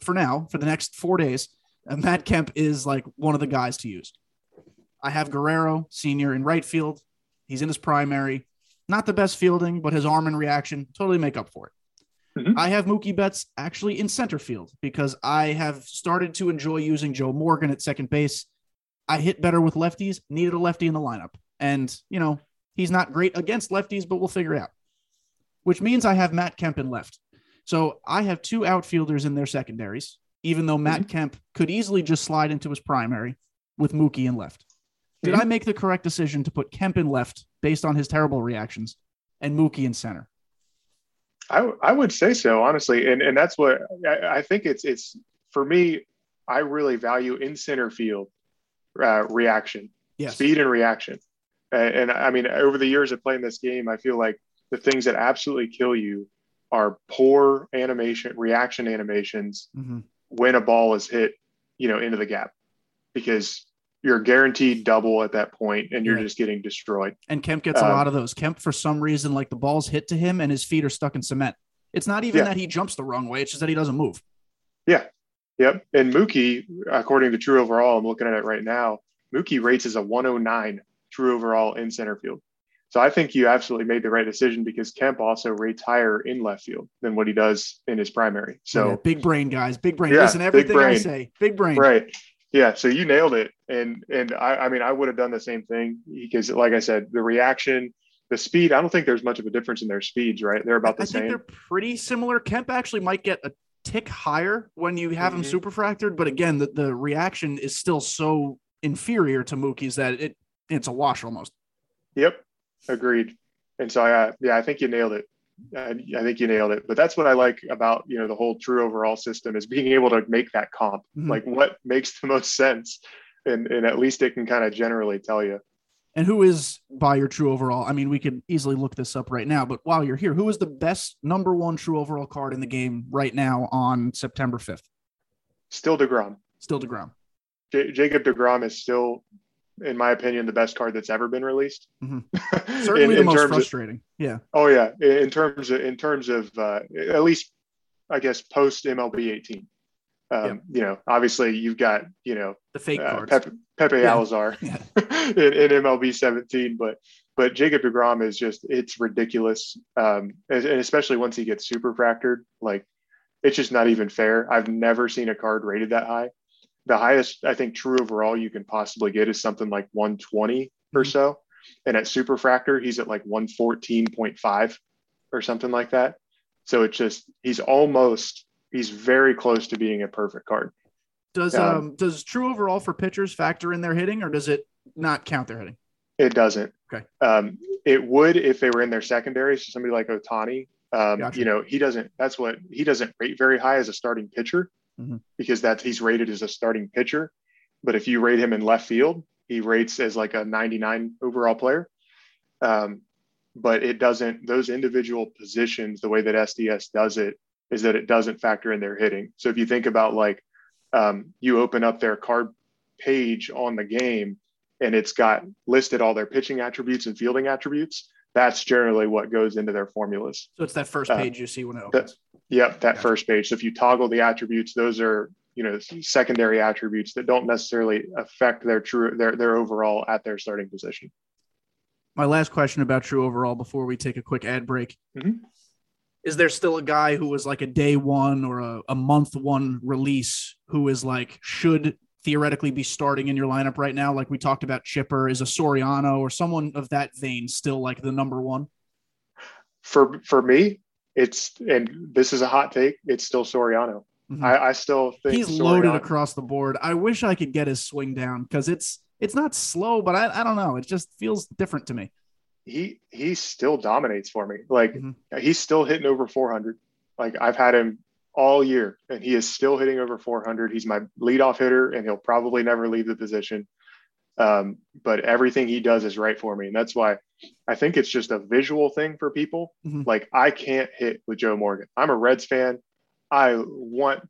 For now, for the next four days, uh, Matt Kemp is like one of the guys to use. I have Guerrero, senior, in right field. He's in his primary. Not the best fielding, but his arm and reaction totally make up for it. Mm-hmm. I have Mookie Betts actually in center field because I have started to enjoy using Joe Morgan at second base. I hit better with lefties, needed a lefty in the lineup. And, you know, He's not great against lefties, but we'll figure it out. Which means I have Matt Kemp in left. So I have two outfielders in their secondaries, even though Matt mm-hmm. Kemp could easily just slide into his primary with Mookie in left. Did mm-hmm. I make the correct decision to put Kemp in left based on his terrible reactions and Mookie in center? I, I would say so, honestly. And, and that's what I, I think it's, it's for me, I really value in center field uh, reaction, yes. speed and reaction. And, and I mean, over the years of playing this game, I feel like the things that absolutely kill you are poor animation, reaction animations mm-hmm. when a ball is hit, you know, into the gap, because you're guaranteed double at that point and you're just getting destroyed. And Kemp gets um, a lot of those. Kemp, for some reason, like the ball's hit to him and his feet are stuck in cement. It's not even yeah. that he jumps the wrong way, it's just that he doesn't move. Yeah. Yep. And Mookie, according to True Overall, I'm looking at it right now. Mookie rates as a 109 true overall in center field. So I think you absolutely made the right decision because Kemp also rates higher in left field than what he does in his primary. So yeah, big brain, guys, big brain. Yeah, Listen, everything I say, big brain. Right. Yeah. So you nailed it. And and I, I mean, I would have done the same thing because, like I said, the reaction, the speed. I don't think there's much of a difference in their speeds. Right. They're about the I same. they're pretty similar. Kemp actually might get a tick higher when you have mm-hmm. him superfractored, but again, the, the reaction is still so inferior to Mookie's that it it's a wash almost. Yep. Agreed. And so, I, yeah, I think you nailed it. I, I, think you nailed it. But that's what I like about you know the whole true overall system is being able to make that comp. Mm-hmm. Like what makes the most sense, and and at least it can kind of generally tell you. And who is by your true overall? I mean, we could easily look this up right now. But while you're here, who is the best number one true overall card in the game right now on September fifth? Still Degrom. Still Degrom. J- Jacob Degrom is still in my opinion, the best card that's ever been released. Mm-hmm. Certainly in, the in most frustrating. Of, yeah. Oh yeah, in terms of in terms of uh, at least, I guess post MLB 18. Um, yeah. You know, obviously you've got you know the fake uh, cards. Pepe, Pepe yeah. Alazar yeah. in, in, MLB 17, but but Jacob Degrom is just it's ridiculous, um, and, and especially once he gets super fractured, like it's just not even fair. I've never seen a card rated that high the highest I think true overall you can possibly get is something like 120 or mm-hmm. so. And at Superfractor, he's at like 114.5 or something like that. So it's just he's almost he's very close to being a perfect card. Does um, um does true overall for pitchers factor in their hitting or does it not count their hitting? It doesn't. Okay. Um, it would if they were in their secondary. So somebody like Ohtani, um, gotcha. you know, he doesn't. That's what he doesn't rate very high as a starting pitcher mm-hmm. because that's he's rated as a starting pitcher. But if you rate him in left field, he rates as like a 99 overall player. Um, but it doesn't, those individual positions, the way that SDS does it is that it doesn't factor in their hitting. So if you think about like um, you open up their card page on the game and it's got listed all their pitching attributes and fielding attributes, that's generally what goes into their formulas. So it's that first uh, page uh, you see when it opens. Yep, that first page. So if you toggle the attributes, those are you know secondary attributes that don't necessarily affect their true their their overall at their starting position. My last question about true overall before we take a quick ad break. Mm-hmm. Is there still a guy who was like a day one or a, a month one release who is like should theoretically be starting in your lineup right now? Like we talked about Chipper, is a Soriano or someone of that vein still like the number one? For for me, it's and this is a hot take. It's still Soriano. Mm-hmm. I, I, still think he's Soriano, loaded across the board. I wish I could get his swing down because it's it's not slow, but I, I don't know. It just feels different to me. He he still dominates for me. Like mm-hmm. he's still hitting over 400. Like I've had him all year, and he is still hitting over 400. He's my leadoff hitter, and he'll probably never leave the position. Um, but everything he does is right for me. And that's why I think it's just a visual thing for people. Mm-hmm. Like I can't hit with Joe Morgan. I'm a Reds fan. I want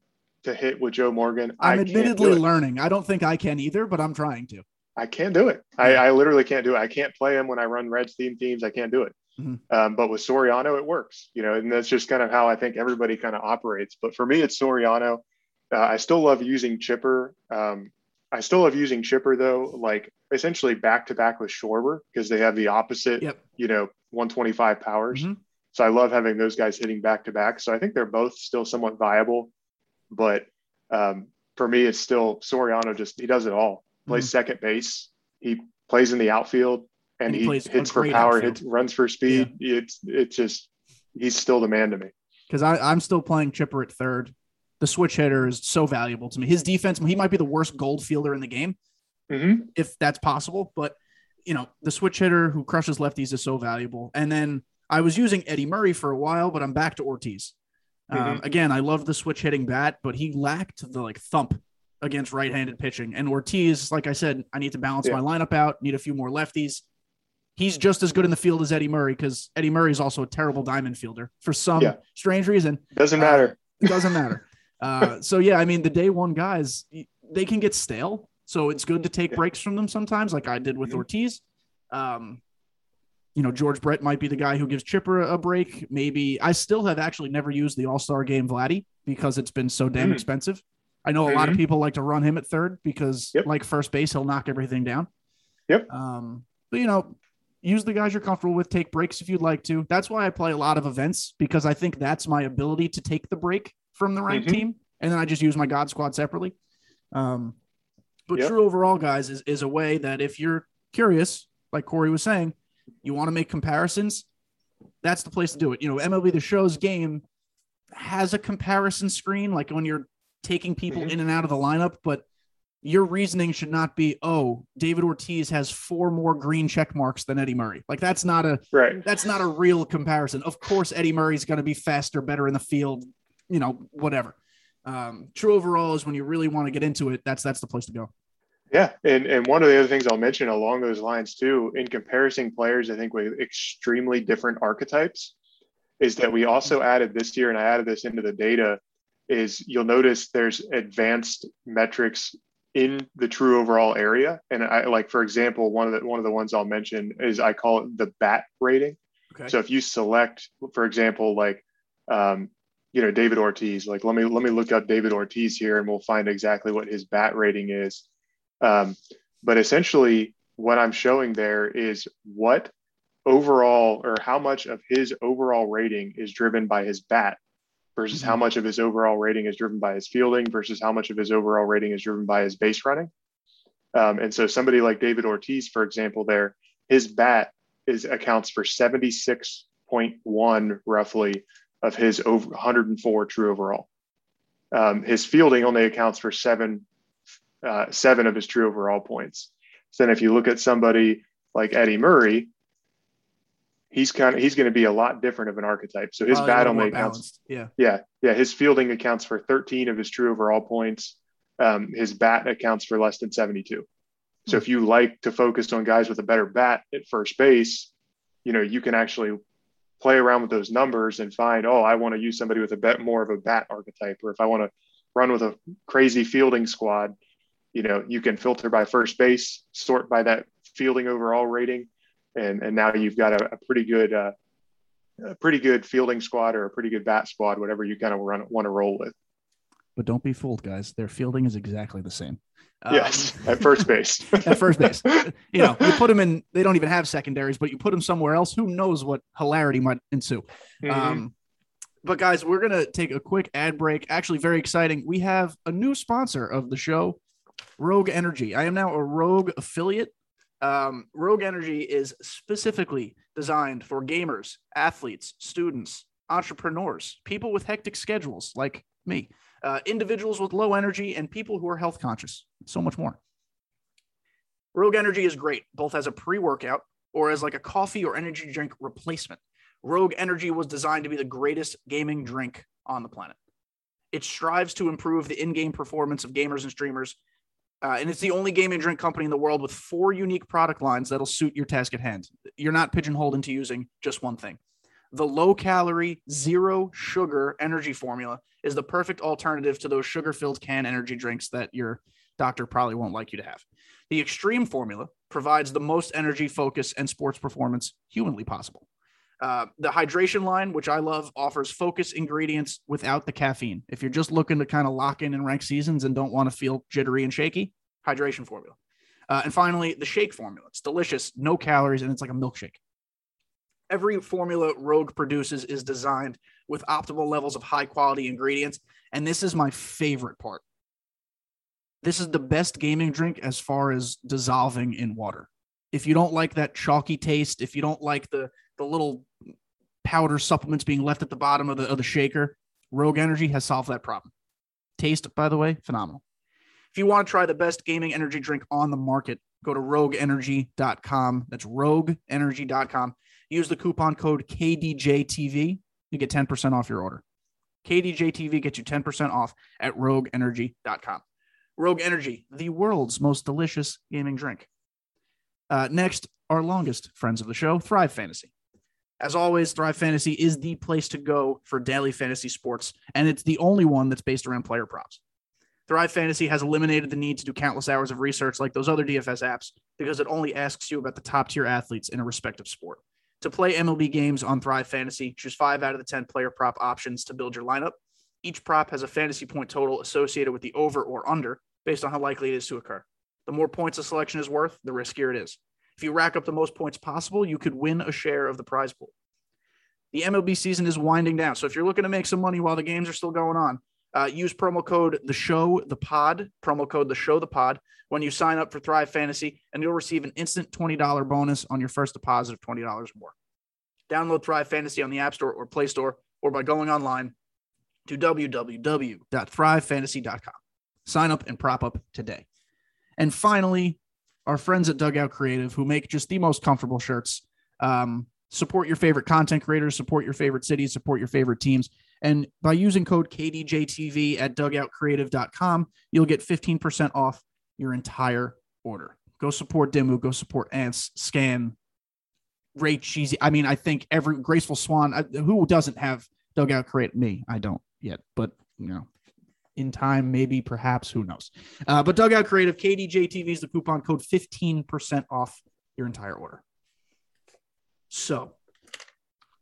to hit with Joe Morgan. I'm admittedly learning. I don't think I can either, but I'm trying to. I can't do it. I, I, literally can't do it. I can't play him when I run Reds theme teams. I can't do it. Mm-hmm. Um, but with Soriano, it works, you know, and that's just kind of how I think everybody kind of operates. But for me, it's Soriano. Uh, I still love using Chipper. Um, I still love using Chipper though, like essentially back to back with Schwarber because they have the opposite, yep. you know, 125 powers. Mm-hmm. So I love having those guys hitting back to back. So I think they're both still somewhat viable, but um, for me, it's still Soriano. Just he does it all. Plays mm-hmm. second base. He plays in the outfield, and, and he, he hits for power, hits runs for speed. Yeah. It's it's just he's still the man to me. Because I'm still playing Chipper at third the switch hitter is so valuable to me. His defense, he might be the worst gold fielder in the game, mm-hmm. if that's possible. But you know, the switch hitter who crushes lefties is so valuable. And then I was using Eddie Murray for a while, but I'm back to Ortiz. Um, mm-hmm. Um, again, I love the switch hitting bat, but he lacked the like thump against right-handed pitching. And Ortiz, like I said, I need to balance yeah. my lineup out. Need a few more lefties. He's just as good in the field as Eddie Murray because Eddie Murray is also a terrible diamond fielder for some yeah. strange reason. Doesn't matter. Uh, it doesn't matter. Uh, so yeah, I mean the day one guys they can get stale, so it's good to take breaks from them sometimes, like I did with mm-hmm. Ortiz. Um, you know, George Brett might be the guy who gives Chipper a break. Maybe I still have actually never used the All Star Game Vladdy because it's been so damn mm. expensive. I know a mm-hmm. lot of mm-hmm. people like to run him at third because, yep. like first base, he'll knock everything down. Yep. Um, but you know, use the guys you're comfortable with, take breaks if you'd like to. That's why I play a lot of events because I think that's my ability to take the break from the ranked mm-hmm. team. And then I just use my God squad separately. Um, but yep. true overall, guys, is, is a way that if you're curious, like Corey was saying, you want to make comparisons, that's the place to do it. You know, MLB The Show's game has a comparison screen, like when you're taking people mm-hmm. in and out of the lineup, but your reasoning should not be, oh, David Ortiz has four more green check marks than Eddie Murray. Like that's not a right. That's not a real comparison. Of course, Eddie Murray's going to be faster, better in the field, you know, whatever. Um, true overall is when you really want to get into it. That's that's the place to go. Yeah, and and one of the other things I'll mention along those lines too, in comparing players, I think with extremely different archetypes, is that we also added this year, and I added this into the data, is you'll notice there's advanced metrics in the true overall area, and I like for example, one of the one of the ones I'll mention is I call it the bat rating. Okay. So if you select, for example, like um, you know David Ortiz, like let me let me look up David Ortiz here, and we'll find exactly what his bat rating is um, but essentially, what I'm showing there is what overall or how much of his overall rating is driven by his bat versus how mm-hmm. much of his overall rating is driven by his fielding versus how much of his overall rating is driven by his base running. Um, and so somebody like David Ortiz, for example, there, his bat is accounts for 76.1 roughly of his over 104 true overall. Um, his fielding only accounts for seven uh, seven of his true overall points. So then if you look at somebody like Eddie Murray, he's kind of he's going to be a lot different of an archetype. So his bat only accounts, yeah, yeah, yeah. His fielding accounts for 13 of his true overall points. Um, his bat accounts for less than 72. So hmm. if you like to focus on guys with a better bat at first base, you know you can actually play around with those numbers and find, oh, I want to use somebody with a bet more of a bat archetype, or if I want to run with a crazy fielding squad, you know you can filter by first base sort by that fielding overall rating and and now you've got a, a pretty good uh, a pretty good fielding squad or a pretty good bat squad whatever you kind of run, want to roll with but don't be fooled guys. Their fielding is exactly the same. Yes um, at first base. At first base. You know you put them in they don't even have secondaries but you put them somewhere else who knows what hilarity might ensue. Mm-hmm. um, but guys we're gonna take a quick ad break. Actually very exciting. We have a new sponsor of the show Rogue Energy. I am now a Rogue affiliate. Um, Rogue Energy is specifically designed for gamers, athletes, students, entrepreneurs, people with hectic schedules like me, uh, individuals with low energy, and people who are health conscious. So much more. Rogue Energy is great, both as a pre workout or as like a coffee or energy drink replacement. Rogue Energy was designed to be the greatest gaming drink on the planet. It strives to improve the in game performance of gamers and streamers uh, and it's the only gaming drink company in the world with four unique product lines that'll suit your task at hand. You're not pigeonholed into using just one thing. The low calorie, zero sugar energy formula is the perfect alternative to those sugar filled can energy drinks that your doctor probably won't like you to have. The extreme formula provides the most energy, focus, and sports performance humanly possible. Uh, the hydration line, which I love, offers focus ingredients without the caffeine. If you're just looking to kind of lock in and rank seasons and don't want to feel jittery and shaky, hydration formula. Uh, and finally, the shake formula. It's delicious, no calories, and it's like a milkshake. Every formula Rogue produces is designed with optimal levels of high quality ingredients. And this is my favorite part. This is the best gaming drink as far as dissolving in water. If you don't like that chalky taste, if you don't like the the little powder supplements being left at the bottom of the, of the shaker. Rogue Energy has solved that problem. Taste, by the way, phenomenal. If you want to try the best gaming energy drink on the market, go to rogueenergy.com. That's rogueenergy.com. Use the coupon code KDJTV. You get 10% off your order. KDJTV gets you 10% off at rogueenergy.com. Rogue Energy, the world's most delicious gaming drink. Uh, next, our longest friends of the show, Thrive Fantasy. As always, Thrive Fantasy is the place to go for daily fantasy sports, and it's the only one that's based around player props. Thrive Fantasy has eliminated the need to do countless hours of research like those other DFS apps because it only asks you about the top tier athletes in a respective sport. To play MLB games on Thrive Fantasy, choose five out of the 10 player prop options to build your lineup. Each prop has a fantasy point total associated with the over or under based on how likely it is to occur. The more points a selection is worth, the riskier it is. If you rack up the most points possible, you could win a share of the prize pool. The MLB season is winding down. So if you're looking to make some money while the games are still going on, uh, use promo code the show the pod promo code the show the pod when you sign up for thrive fantasy and you'll receive an instant $20 bonus on your first deposit of $20 or more. Download thrive fantasy on the app store or play store or by going online to www.thrivefantasy.com sign up and prop up today. And finally our friends at dugout creative who make just the most comfortable shirts. Um, support your favorite content creators support your favorite cities support your favorite teams and by using code KDJTV at dugoutcreative.com, you'll get 15% off your entire order. Go support Dimu, go support Ants, Scan, Ray Cheesy. I mean, I think every Graceful Swan, who doesn't have Dugout Create? Me, I don't yet, but you know, in time, maybe, perhaps, who knows. Uh, but Dugout Creative, KDJTV is the coupon code 15% off your entire order. So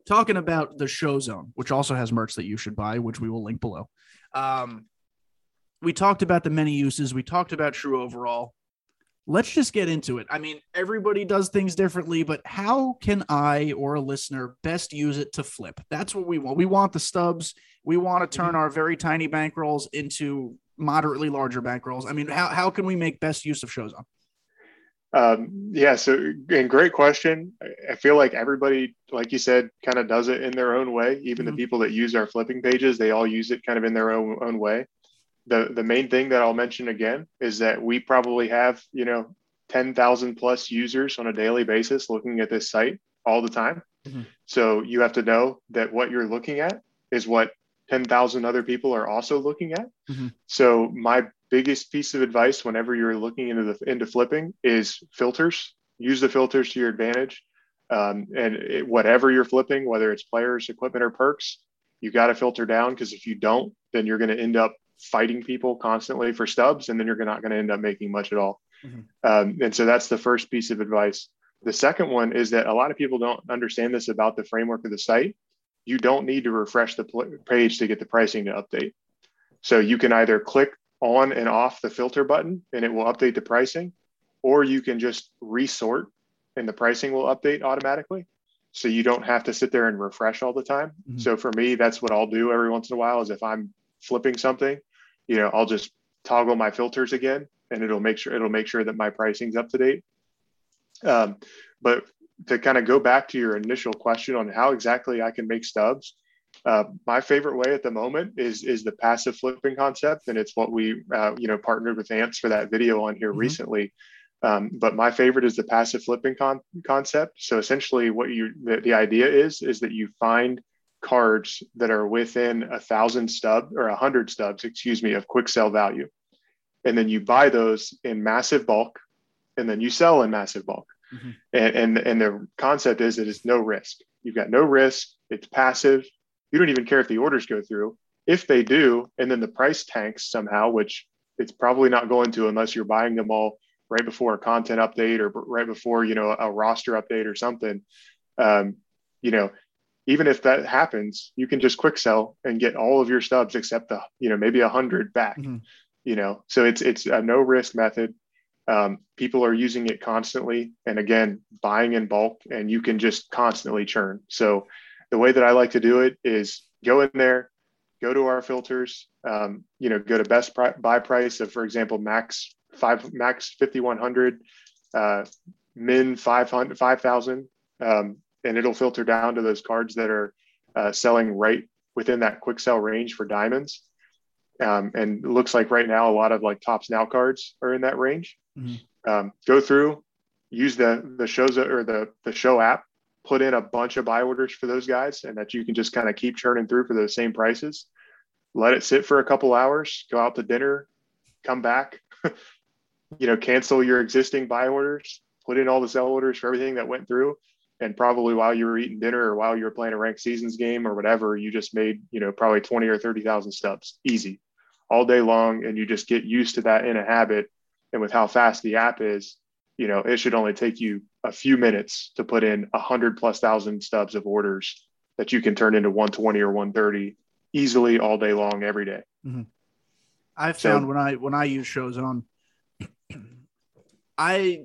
talking about the Showzone, which also has merch that you should buy, which we will link below. Um, we talked about the many uses. We talked about true overall. Let's just get into it. I mean, everybody does things differently, but how can I or a listener best use it to flip? That's what we want. We want the stubs. We want to turn mm-hmm. our very tiny bankrolls into moderately larger bankrolls. I mean, how, how can we make best use of Showzone? Um, yeah, so and great question. I feel like everybody, like you said, kind of does it in their own way. Even mm-hmm. the people that use our flipping pages, they all use it kind of in their own own way. The the main thing that I'll mention again is that we probably have you know ten thousand plus users on a daily basis looking at this site all the time. Mm-hmm. So you have to know that what you're looking at is what 10,000 other people are also looking at. Mm-hmm. So my biggest piece of advice whenever you're looking into the into flipping is filters. Use the filters to your advantage. Um, and it, whatever you're flipping, whether it's players, equipment, or perks, you got to filter down because if you don't, then you're going to end up fighting people constantly for stubs, and then you're not going to end up making much at all. Mm-hmm. Um, and so that's the first piece of advice. The second one is that a lot of people don't understand this about the framework of the site you don't need to refresh the page to get the pricing to update. So you can either click on and off the filter button and it will update the pricing, or you can just resort and the pricing will update automatically. So you don't have to sit there and refresh all the time. Mm-hmm. So for me, that's what I'll do every once in a while is if I'm flipping something, you know, I'll just toggle my filters again and it'll make sure it'll make sure that my pricing's up to date. Um, but to kind of go back to your initial question on how exactly I can make stubs, uh, my favorite way at the moment is is the passive flipping concept, and it's what we uh, you know partnered with Ants for that video on here mm-hmm. recently. Um, but my favorite is the passive flipping con- concept. So essentially, what you the, the idea is is that you find cards that are within a thousand stub or a hundred stubs, excuse me, of quick sell value, and then you buy those in massive bulk, and then you sell in massive bulk. Mm-hmm. And, and, and the concept is that it's no risk. You've got no risk. It's passive. You don't even care if the orders go through. If they do, and then the price tanks somehow, which it's probably not going to unless you're buying them all right before a content update or right before you know a roster update or something. Um, you know, even if that happens, you can just quick sell and get all of your stubs except the you know maybe a hundred back. Mm-hmm. You know, so it's it's a no risk method. Um, people are using it constantly, and again, buying in bulk, and you can just constantly churn. So, the way that I like to do it is go in there, go to our filters, um, you know, go to best pri- buy price of, for example, max five, max 5100, uh, min 500, 5000, um, and it'll filter down to those cards that are uh, selling right within that quick sell range for diamonds. Um, and it looks like right now a lot of like Topps now cards are in that range. Mm-hmm. Um, go through, use the the shows or the the show app, put in a bunch of buy orders for those guys, and that you can just kind of keep churning through for those same prices. Let it sit for a couple hours. Go out to dinner, come back. you know, cancel your existing buy orders. Put in all the sell orders for everything that went through, and probably while you were eating dinner or while you were playing a ranked seasons game or whatever, you just made you know probably twenty or thirty thousand stubs easy all day long, and you just get used to that in a habit and with how fast the app is, you know, it should only take you a few minutes to put in a hundred plus thousand stubs of orders that you can turn into 120 or 130 easily all day long every day. Mm-hmm. I've found so, when I when I use Showzone, I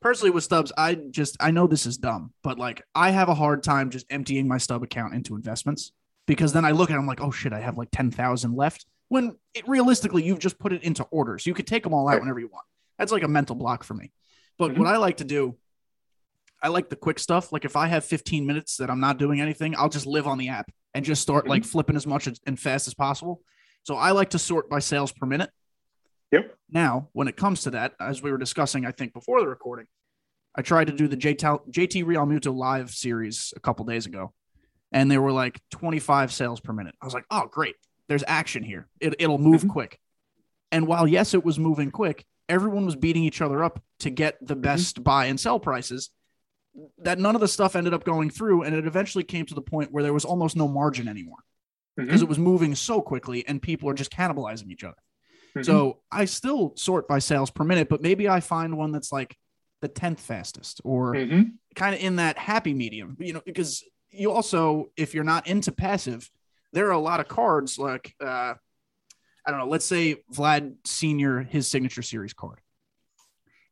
personally with stubs, I just I know this is dumb, but like I have a hard time just emptying my stub account into investments because then I look at it, I'm like, oh shit, I have like ten thousand left. When it, realistically, you've just put it into orders. You could take them all out right. whenever you want. That's like a mental block for me. But mm-hmm. what I like to do, I like the quick stuff. Like if I have 15 minutes that I'm not doing anything, I'll just live on the app and just start mm-hmm. like flipping as much and fast as possible. So I like to sort by sales per minute. Yep. Now, when it comes to that, as we were discussing, I think before the recording, I tried to do the JT, JT Realmuto live series a couple days ago, and there were like 25 sales per minute. I was like, oh, great. There's action here. It, it'll move mm-hmm. quick. And while, yes, it was moving quick, everyone was beating each other up to get the mm-hmm. best mm-hmm. buy and sell prices. That none of the stuff ended up going through. And it eventually came to the point where there was almost no margin anymore because mm-hmm. it was moving so quickly and people are just cannibalizing each other. Mm-hmm. So I still sort by sales per minute, but maybe I find one that's like the 10th fastest or mm-hmm. kind of in that happy medium, you know, because you also, if you're not into passive, there are a lot of cards like, uh, I don't know, let's say Vlad Senior, his signature series card.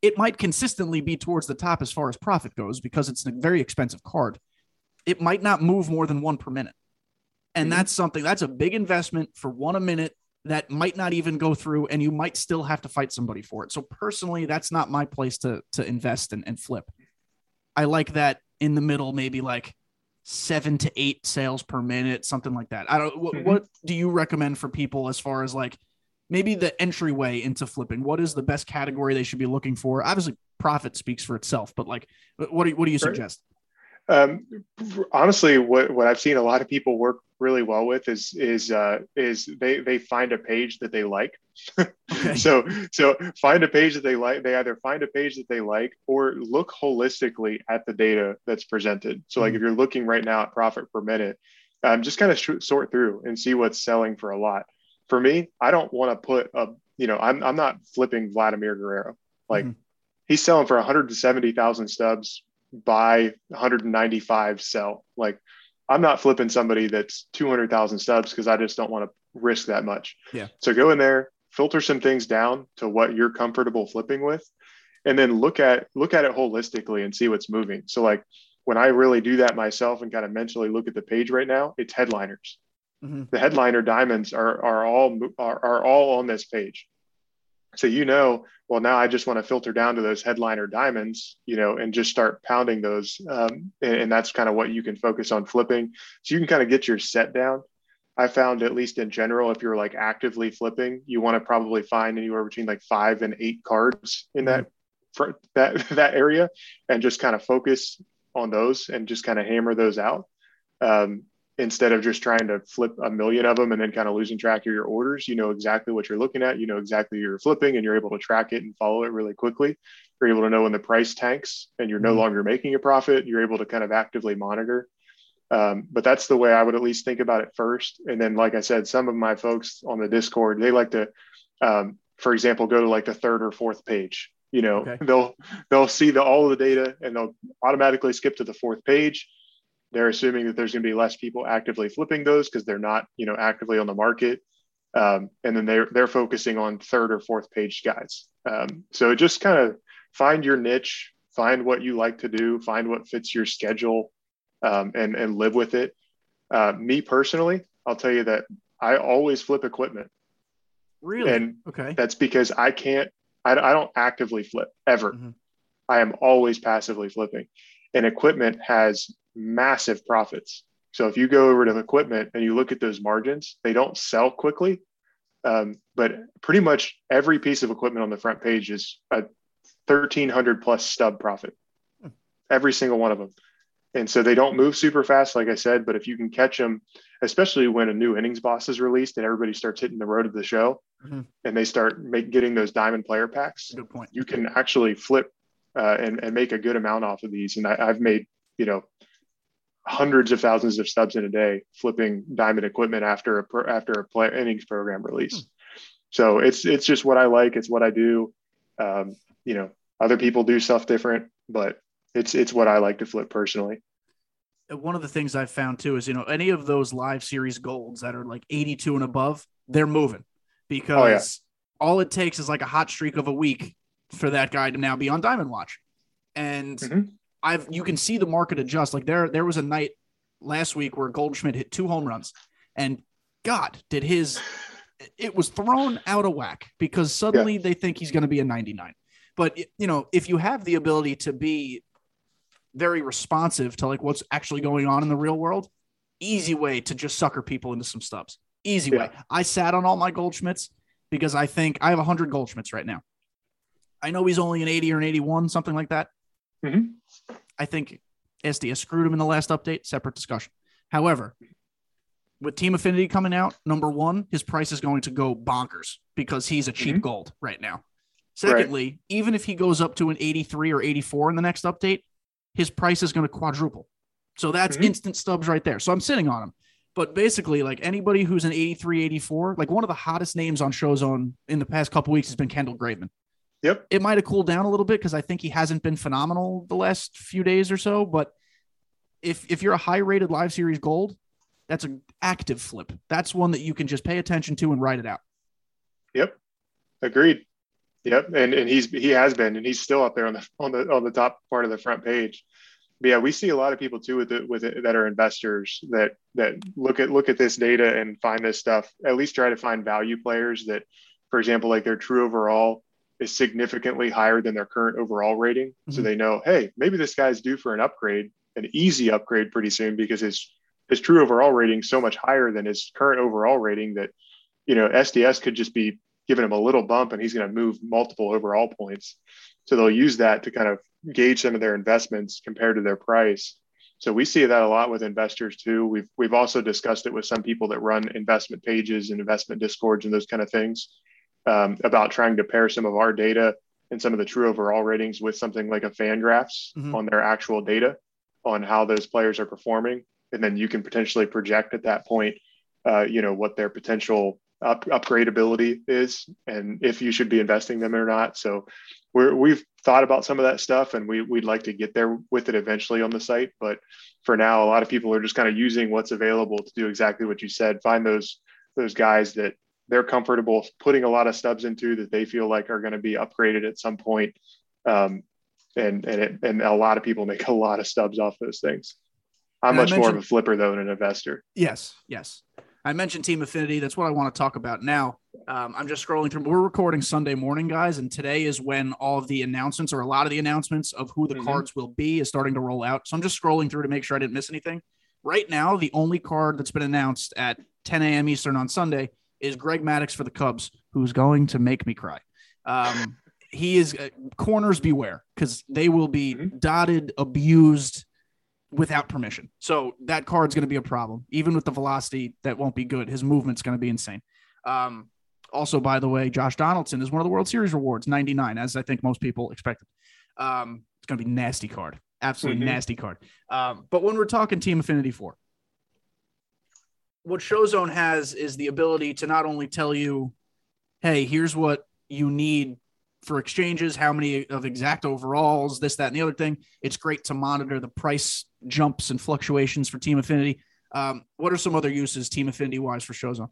It might consistently be towards the top as far as profit goes because it's a very expensive card. It might not move more than one per minute. And mm-hmm. that's something that's a big investment for one a minute that might not even go through and you might still have to fight somebody for it. So personally, that's not my place to to invest and, and flip. I like that in the middle, maybe like seven to eight sales per minute, something like that. I don't what, mm-hmm. what do you recommend for people as far as like maybe the entryway into flipping? What is the best category they should be looking for? Obviously, profit speaks for itself, but like what do, what do you suggest? Um, honestly, what, what I've seen a lot of people work really well with is is uh, is they they find a page that they like. okay. So so find a page that they like. They either find a page that they like or look holistically at the data that's presented. So like mm-hmm. if you're looking right now at profit per minute, um, just kind of sh- sort through and see what's selling for a lot. For me, I don't want to put a you know I'm I'm not flipping Vladimir Guerrero. Like. Mm-hmm. He's selling for 170,000 stubs buy 195 sell. Like i'm not flipping somebody that's 200000 stubs because i just don't want to risk that much. Yeah. So go in there filter some things down to what you're comfortable flipping with and then look at look at it holistically and see what's moving. So like when i really do that myself and kind of mentally look at the page right now it's headliners mm-hmm. the headliner diamonds are are all are, are all on this page so you know, well, now I just want to filter down to those headliner diamonds, you know, and just start pounding those. Um, and, and that's kind of what you can focus on flipping. So you can kind of get your set down. I found, at least in general, if you're like actively flipping, you want to probably find anywhere between like five and eight cards in that for that that area, and just kind of focus on those and just kind of hammer those out. Um, instead of just trying to flip a million of them and then kind of losing track of your orders you know exactly what you're looking at you know exactly you're flipping and you're able to track it and follow it really quickly. You're able to know when the price tanks and you're no mm-hmm. longer making a profit you're able to kind of actively monitor. Um, but that's the way i would at least think about it first. And then like i said some of my folks on the discord they like to um, for example go to like the third or fourth page you know? Okay. they'll they'll see the all of the data and they'll automatically skip to the fourth page they're assuming that there's going to be less people actively flipping those because they're not, you know, actively on the market. Um, and then they're they're focusing on third or fourth page guys. Um, so just kind of find your niche, find what you like to do, find what fits your schedule, um, and and live with it. Uh, me personally, I'll tell you that I always flip equipment. Really? And okay. That's because I can't. I, I don't actively flip ever. Mm-hmm. I am always passively flipping, and equipment has massive profits. So if you go over to equipment and you look at those margins, they don't sell quickly, um, but pretty much every piece of equipment on the front page is a 1300 plus stub profit, every single one of them. And so they don't move super fast, like I said, but if you can catch them, especially when a new innings pass is released and everybody starts hitting the road of the show mm-hmm. and they start make, getting those diamond player packs, good point. You can actually flip uh, and, and make a good amount off of these. And I, I've made, you know, hundreds of thousands of stubs in a day flipping diamond equipment after a after a play, innings program release. Hmm. So it's it's just what I like. It's what I do. Um, you know, other people do stuff different, but it's it's what I like to flip personally. One of the things I've found too is you know any of those live series golds that are like 82 and above, they're moving because oh, yeah. all it takes is like a hot streak of a week for that guy to now be on Diamond Watch. And mm-hmm. I've you can see the market adjust. Like there, there was a night last week where Goldschmidt hit two home runs, and God, did his it was thrown out of whack because suddenly yeah. they think he's going to be a 99. But you know, if you have the ability to be very responsive to like what's actually going on in the real world, easy way to just sucker people into some stubs. Easy yeah. way. I sat on all my Goldschmidts because I think I have 100 Goldschmidts right now. I know he's only an 80 or an 81, something like that. Mm-hmm. I think SDS screwed him in the last update. Separate discussion. However, with Team Affinity coming out, number one, his price is going to go bonkers because he's a cheap mm-hmm. gold right now. Secondly, right. even if he goes up to an 83 or 84 in the next update, his price is going to quadruple. So that's mm-hmm. instant stubs right there. So I'm sitting on him. But basically, like anybody who's an 83, 84, like one of the hottest names on Showzone in the past couple weeks has been Kendall Graveman. Yep. It might have cooled down a little bit because I think he hasn't been phenomenal the last few days or so. But if if you're a high rated live series gold, that's an active flip. That's one that you can just pay attention to and write it out. Yep. Agreed. Yep. And and he's he has been and he's still up there on the on the on the top part of the front page. But yeah, we see a lot of people too with it with it that are investors that that look at look at this data and find this stuff. At least try to find value players that, for example, like their true overall is significantly higher than their current overall rating. Mm-hmm. So they know, hey, maybe this guy's due for an upgrade, an easy upgrade pretty soon because his his true overall rating so much higher than his current overall rating that you know SDS could just be giving him a little bump and he's going to move multiple overall points. So they'll use that to kind of gauge some of their investments compared to their price. So we see that a lot with investors too. We've we've also discussed it with some people that run investment pages and investment discords and those kind of things um, about trying to pair some of our data and some of the true overall ratings with something like a Fangraphs mm-hmm. on their actual data on how those players are performing and then you can potentially project at that point, uh, you know, what their potential up, upgradability is and if you should be investing them or not. So we're, we've thought about some of that stuff and we, we'd like to get there with it eventually on the site. But for now, a lot of people are just kind of using what's available to do exactly what you said. Find those those guys that they're comfortable putting a lot of stubs into that they feel like are going to be upgraded at some point. Um, and and it, and a lot of people make a lot of stubs off those things. I'm much more of a flipper though than an investor. Yes, yes. I mentioned Team Affinity. That's what I want to talk about now. Um, I'm just scrolling through. We're recording Sunday morning, guys, and today is when all of the announcements or a lot of the announcements of who the mm-hmm. cards will be is starting to roll out. So I'm just scrolling through to make sure I didn't miss anything. Right now, the only card that's been announced at 10 a.m. Eastern on Sunday is Greg Maddux for the Cubs, who's going to make me cry. Um, he is uh, corners beware because they will be mm-hmm. dotted, abused without permission. So that card's going to be a problem. Even with the velocity, that won't be good. His movement's going to be insane. Um, also, by the way, Josh Donaldson is one of the World Series rewards, 99, as I think most people expected. Um, it's going to be nasty card, absolutely mm-hmm. nasty card. Um, but when we're talking Team Affinity 4, what Showzone has is the ability to not only tell you, hey, here's what you need for exchanges, how many of exact overalls, this, that, and the other thing. It's great to monitor the price jumps and fluctuations for Team Affinity. Um, what are some other uses Team Affinity wise for Showzone?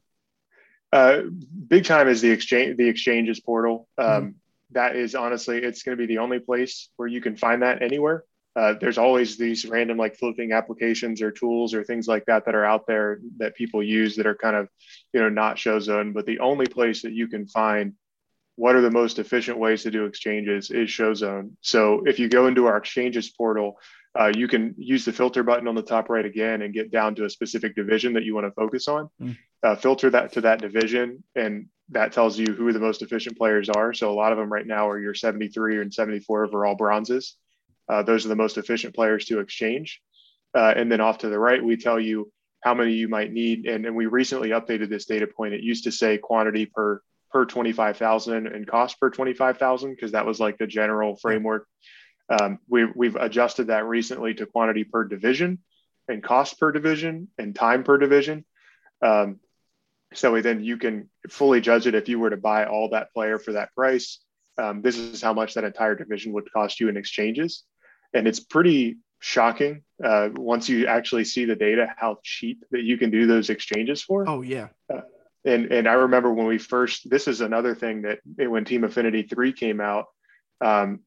Uh, big time is the exchange, the exchanges portal. Um, mm-hmm. that is honestly, it's going to be the only place where you can find that anywhere. Uh, there's always these random like flipping applications or tools or things like that that are out there that people use that are kind of, you know, not Showzone. But the only place that you can find what are the most efficient ways to do exchanges is Showzone. So if you go into our exchanges portal, uh, you can use the filter button on the top right again and get down to a specific division that you want to focus on. Mm. Uh, filter that to that division, and that tells you who the most efficient players are. So a lot of them right now are your 73 and 74 overall bronzes. Uh, those are the most efficient players to exchange. Uh, and then off to the right, we tell you how many you might need. And, and we recently updated this data point. It used to say quantity per per 25,000 and cost per 25,000 because that was like the general framework. Um, we, we've adjusted that recently to quantity per division and cost per division and time per division. Um, so then you can fully judge it if you were to buy all that player for that price. Um, this is how much that entire division would cost you in exchanges. And it's pretty shocking uh, once you actually see the data how cheap that you can do those exchanges for. Oh, yeah. Uh, and and I remember when we first. This is another thing that when Team Affinity three came out, um,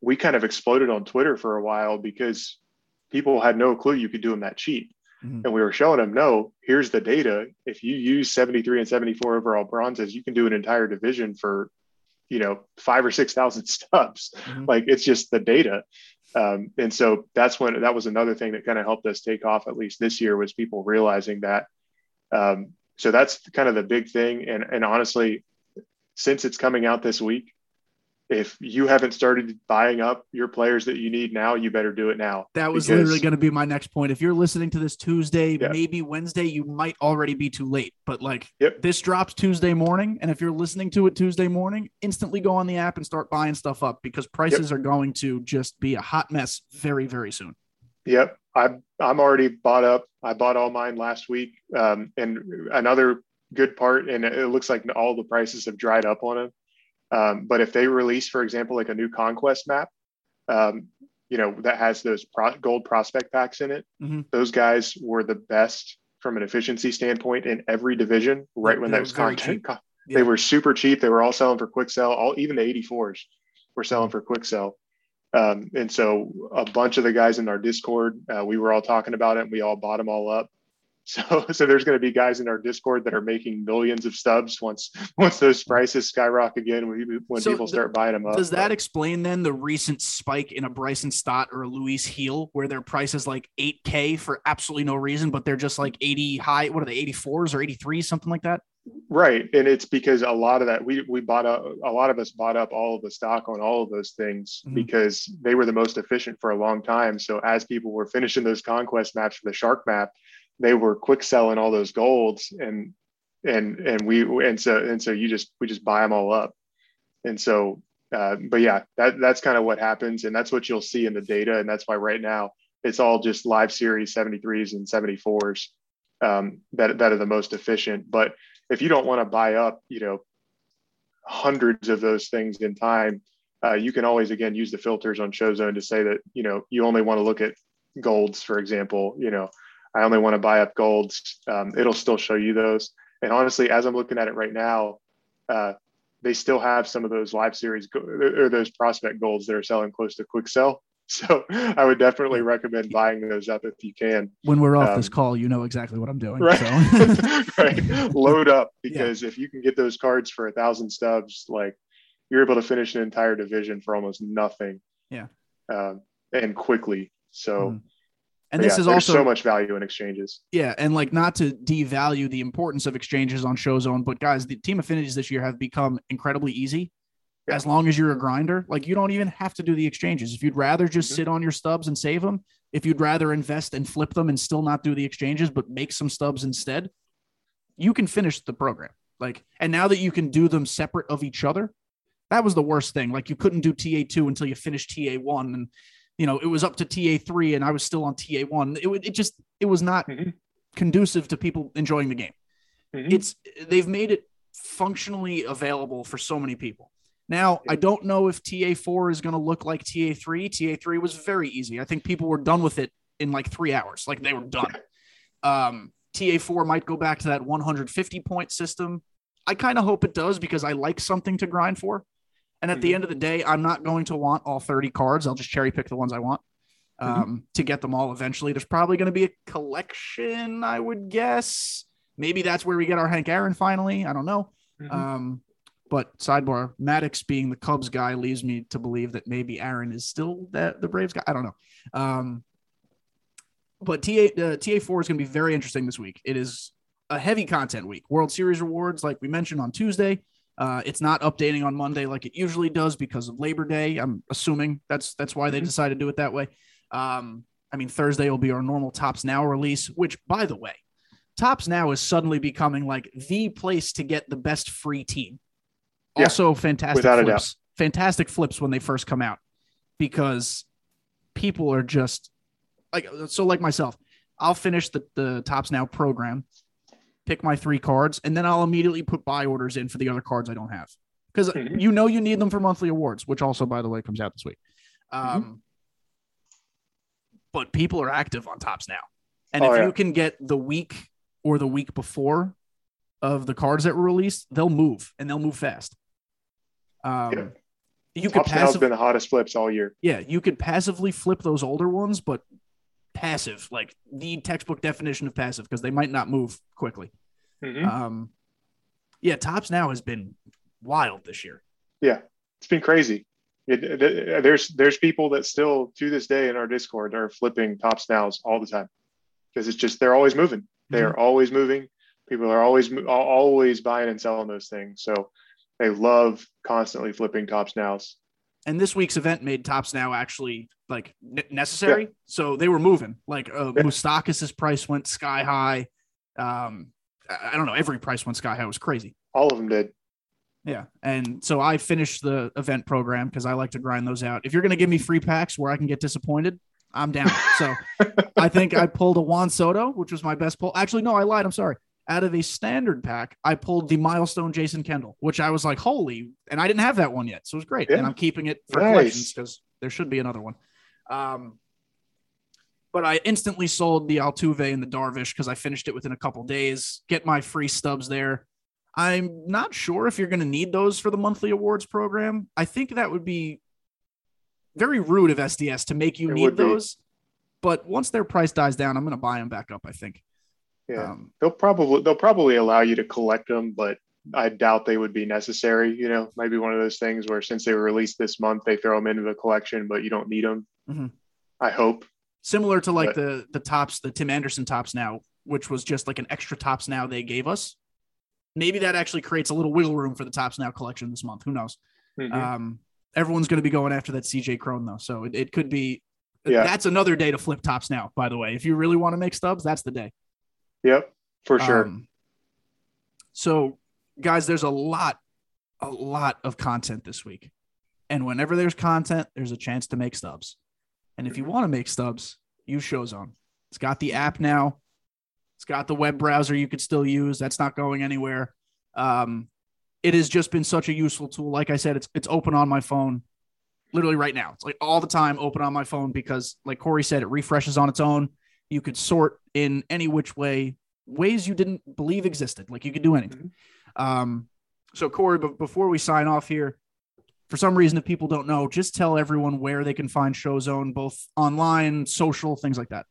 we kind of exploded on Twitter for a while because people had no clue you could do them that cheap. Mm-hmm. And we were showing them, no, here's the data. If you use 73 and 74 overall bronzes, you can do an entire division for, you know, five or 6,000 stubs. Mm-hmm. Like it's just the data. Um, and so that's when that was another thing that kind of helped us take off, at least this year, was people realizing that. Um, so that's kind of the big thing. And, and honestly, since it's coming out this week, if you haven't started buying up your players that you need now, you better do it now. That was because, literally going to be my next point. If you're listening to this Tuesday, yeah. maybe Wednesday, you might already be too late. But like yep. this drops Tuesday morning. And if you're listening to it Tuesday morning, instantly go on the app and start buying stuff up because prices yep. are going to just be a hot mess very, very soon. Yep. I'm, I'm already bought up. I bought all mine last week. Um, and another good part, and it looks like all the prices have dried up on them um, but if they release, for example, like a new conquest map, um, you know, that has those pro- gold prospect packs in it, mm-hmm. those guys were the best from an efficiency standpoint in every division right when that was content. yeah. They were super cheap. They were all selling for quick sell. All even the 84s were selling for quick sell. Um, and so a bunch of the guys in our Discord, uh, we were all talking about it and we all bought them all up. So, so there's going to be guys in our Discord that are making millions of stubs once once those prices skyrocket again when, when so people start buying them up. Does that explain then the recent spike in a Bryson Stott or a Luis Gil where their price is like 8K for absolutely no reason, but they're just like 80 high? What are they, 84s or 83s, something like that? Right, and it's because a lot of that we we bought up a lot of us bought up all of the stock on all of those things mm-hmm. because they were the most efficient for a long time. So as people were finishing those conquest maps for the shark map, they were quick selling all those golds and and and we and so and so you just we just buy them all up. And so uh, but yeah that that's kind of what happens. And that's what you'll see in the data. And that's why right now it's all just live series 73s and 74s um, that that are the most efficient. But if you don't want to buy up you know hundreds of those things in time uh, you can always again use the filters on showzone to say that you know you only want to look at golds for example you know I only want to buy up golds. Um, it'll still show you those. And honestly, as I'm looking at it right now, uh, they still have some of those live series go- or those prospect golds that are selling close to quick sell. So I would definitely recommend buying those up if you can. When we're off um, this call, you know exactly what I'm doing. Right. So. right. Load up because yeah. if you can get those cards for a thousand stubs, like you're able to finish an entire division for almost nothing. Yeah. Um, and quickly. So mm. And this yeah, is also so much value in exchanges. Yeah, and like not to devalue the importance of exchanges on Showzone, but guys, the team affinities this year have become incredibly easy. Yeah. As long as you're a grinder, like you don't even have to do the exchanges. If you'd rather just mm-hmm. sit on your stubs and save them, if you'd rather invest and flip them and still not do the exchanges but make some stubs instead, you can finish the program. Like, and now that you can do them separate of each other, that was the worst thing. Like you couldn't do TA2 until you finished TA1 and you know, it was up to TA3 and I was still on TA1. It, it just, it was not mm-hmm. conducive to people enjoying the game. Mm-hmm. It's, they've made it functionally available for so many people. Now, I don't know if TA4 is going to look like TA3. TA3 was very easy. I think people were done with it in like three hours. Like they were done. Um, TA4 might go back to that 150 point system. I kind of hope it does because I like something to grind for. And at mm-hmm. the end of the day, I'm not going to want all 30 cards. I'll just cherry pick the ones I want mm-hmm. um, mm-hmm. to get them all eventually. There's probably going to be a collection, I would guess. Maybe that's where we get our Hank Aaron finally. I don't know. Mm-hmm. Um, but sidebar, Maddux being the Cubs guy leaves me to believe that maybe Aaron is still that the Braves guy. I don't know. Um, but TA uh, TA four is going to be very interesting this week. It is a heavy content week. World Series rewards, like we mentioned on Tuesday. Uh, it's not updating on Monday like it usually does because of Labor Day. I'm assuming that's that's why they mm-hmm. decided to do it that way. Um, I mean, Thursday will be our normal Topps Now release, which, by the way, Topps Now is suddenly becoming like the place to get the best free team. Yeah, also, fantastic flips, fantastic flips when they first come out because people are just like so. Like myself, I'll finish the the Topps Now program pick my three cards, and then I'll immediately put buy orders in for the other cards I don't have because mm-hmm. you know you need them for monthly awards, which also, by the way, comes out this week. Mm-hmm. Um, mm-hmm. But people are active on Topps now, and oh, if yeah. you can get the week or the week before of the cards that were released, they'll move and they'll move fast. Um, yeah. you could passive, been the hottest flips all year. yeah, you could passively flip those older ones, but passive, like the textbook definition of passive, because they might not move quickly. Mhm. Um, yeah, Topps now has been wild this year. Yeah, it's been crazy. It, th- there's there's people that still to this day in our Discord are flipping Topps Nows all the time because it's just they're always moving. They Mhm. are always moving. People are always always buying and selling those things. So they love constantly flipping Topps Nows. And this week's event made Topps now actually like ne- necessary. So they were moving. Like uh, Yeah. Price went sky high. Um, I, I don't know. Every price went sky high. It was crazy. All of them did. Yeah. And so I finished the event program because I like to grind those out. If you're going to give me free packs where I can get disappointed, I'm down. So I think I pulled a Juan Soto, which was my best pull. Actually, no, I lied. I'm sorry. Out of a standard pack, I pulled the milestone Jason Kendall, which I was like, holy, and I didn't have that one yet. So it was great. Yeah. And I'm keeping it for Nice. collections because there should be another one. Um, but I instantly sold the Altuve and the Darvish because I finished it within a couple days. Get my free stubs there. I'm not sure if you're going to need those for the monthly awards program. I think that would be very rude of SDS to make you It need would be. those. But once their price dies down, I'm going to buy them back up. I think. Yeah, Um, they'll probably they'll probably allow you to collect them, but I doubt they would be necessary. You know, maybe one of those things where since they were released this month, they throw them into the collection, but you don't need them. Mhm. I hope. similar to like But- the the Topps, the Tim Anderson Topps now, which was just like an extra Topps now they gave us. Maybe that actually creates a little wiggle room for the Topps now collection this month. Who knows? Mhm. Um, everyone's going to be going after that CJ Cron though, so it, it could be. Yeah. That's another day to flip Topps now. By the way, if you really want to make stubs, that's the day. Yep, for sure. Um, so, guys, there's a lot, a lot of content this week. And whenever there's content, there's a chance to make stubs. And if you want to make stubs, use Showzone. It's got the app now. It's got the web browser you could still use. That's not going anywhere. Um, it has just been such a useful tool. Like I said, it's it's open on my phone, literally right now. It's like all the time open on my phone because, like Corey said, it refreshes on its own. You could sort in any which way, ways you didn't believe existed. Like you could do anything. Um, so Corey, but before we sign off here, for some reason, if people don't know, just tell everyone where they can find Showzone, both online, social, things like that.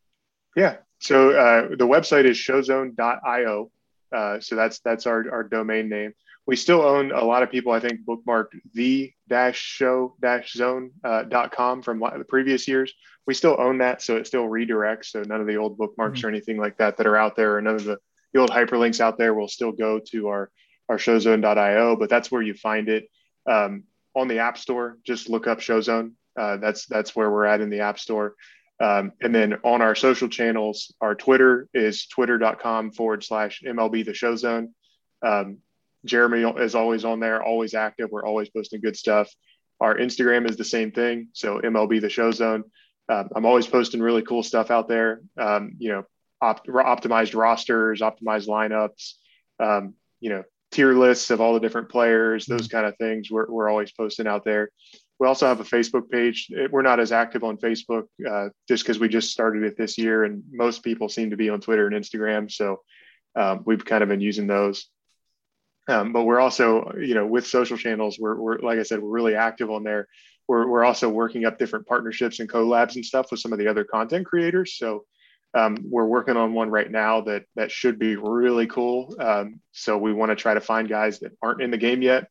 Yeah. So uh, the website is showzone.io. Uh, so that's that's our, our domain name. We still own a lot of people, I think, bookmarked the dash show dash zone uh, dot com from the previous years. We still own that, so it still redirects. So none of the old bookmarks or anything like that that are out there, or none of the, the old hyperlinks out there will still go to our our showzone.io. But that's where you find it um, on the App Store. Just look up Showzone. Uh, that's that's where we're at in the App Store. Um, and then on our social channels, our Twitter is twitter.com forward slash MLB the show zone. Um, Jeremy is always on there, always active. We're always posting good stuff. Our Instagram is the same thing. So MLB the show zone. Um, I'm always posting really cool stuff out there. Um, you know, opt- optimized rosters, optimized lineups, um, you know, tier lists of all the different players, those kind of things. We're, we're always posting out there. We also have a Facebook page. We're not as active on Facebook uh, just because we just started it this year, and most people seem to be on Twitter and Instagram. So um, we've kind of been using those. Um, but we're also, you know, with social channels, we're, we're like I said, we're really active on there. We're, we're also working up different partnerships and collabs and stuff with some of the other content creators. So um, we're working on one right now that that should be really cool. Um, so we want to try to find guys that aren't in the game yet,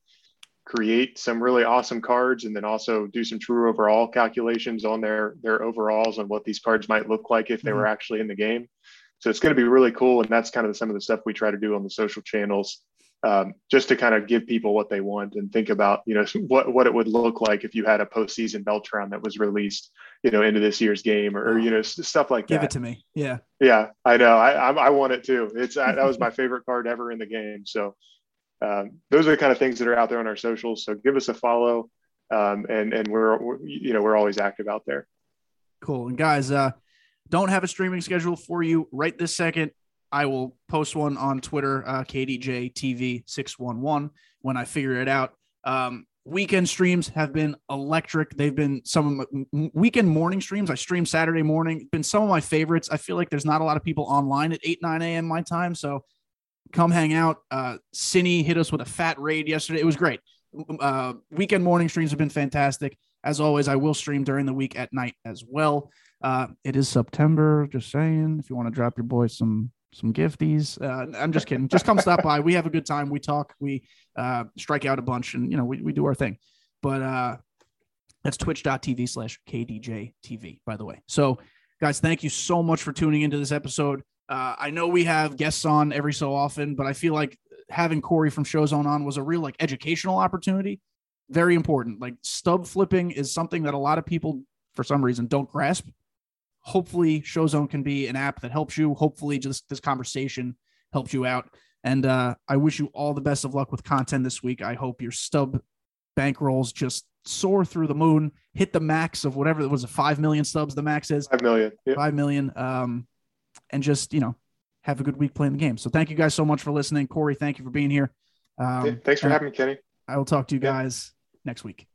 create some really awesome cards, and then also do some true overall calculations on their their overalls on what these cards might look like if they were actually in the game. So it's going to be really cool, and that's kind of some of the stuff we try to do on the social channels, um, just to kind of give people what they want and think about, you know, what what it would look like if you had a postseason Beltran that was released, you know, into this year's game, or, you know, stuff like Give that. Give it to me. Yeah. Yeah, I know. I I, I want it too. It's I, that was my favorite card ever in the game. So um, those are the kind of things that are out there on our socials. So give us a follow, um, and and we're, we're you know we're always active out there. Cool. And guys, uh, don't have a streaming schedule for you right this second. I will post one on Twitter, uh, KDJTV611, when I figure it out. Um, weekend streams have been electric. They've been some of my weekend morning streams. I stream Saturday morning, been some of my favorites. I feel like there's not a lot of people online at 8, 9 a.m. my time. So come hang out. Uh, Cine hit us with a fat raid yesterday. It was great. uh, weekend morning streams have been fantastic. As always, I will stream during the week at night as well. Uh, it is September. Just saying, if you want to drop your boy some some gifties, uh, I'm just kidding. Just come stop by. We have a good time. We talk. We uh, strike out a bunch, and you know we we do our thing. But uh, that's twitch.tv slash KDJ By the way, so guys, thank you so much for tuning into this episode. Uh, I know we have guests on every so often, but I feel like having Corey from Showzone on was a real like educational opportunity. Very important. Like stub flipping is something that a lot of people, for some reason, don't grasp. Hopefully, Showzone can be an app that helps you. Hopefully, just this conversation helps you out. And uh, I wish you all the best of luck with content this week. I hope your stub bankrolls just soar through the moon, hit the max of whatever it was, a five million subs. The max is five million. Yep. Five million. Um, and just you know have a good week playing the game. So thank you guys so much for listening. Corey, thank you for being here. Um, Thanks for having me, Kenny. I will talk to you guys next week.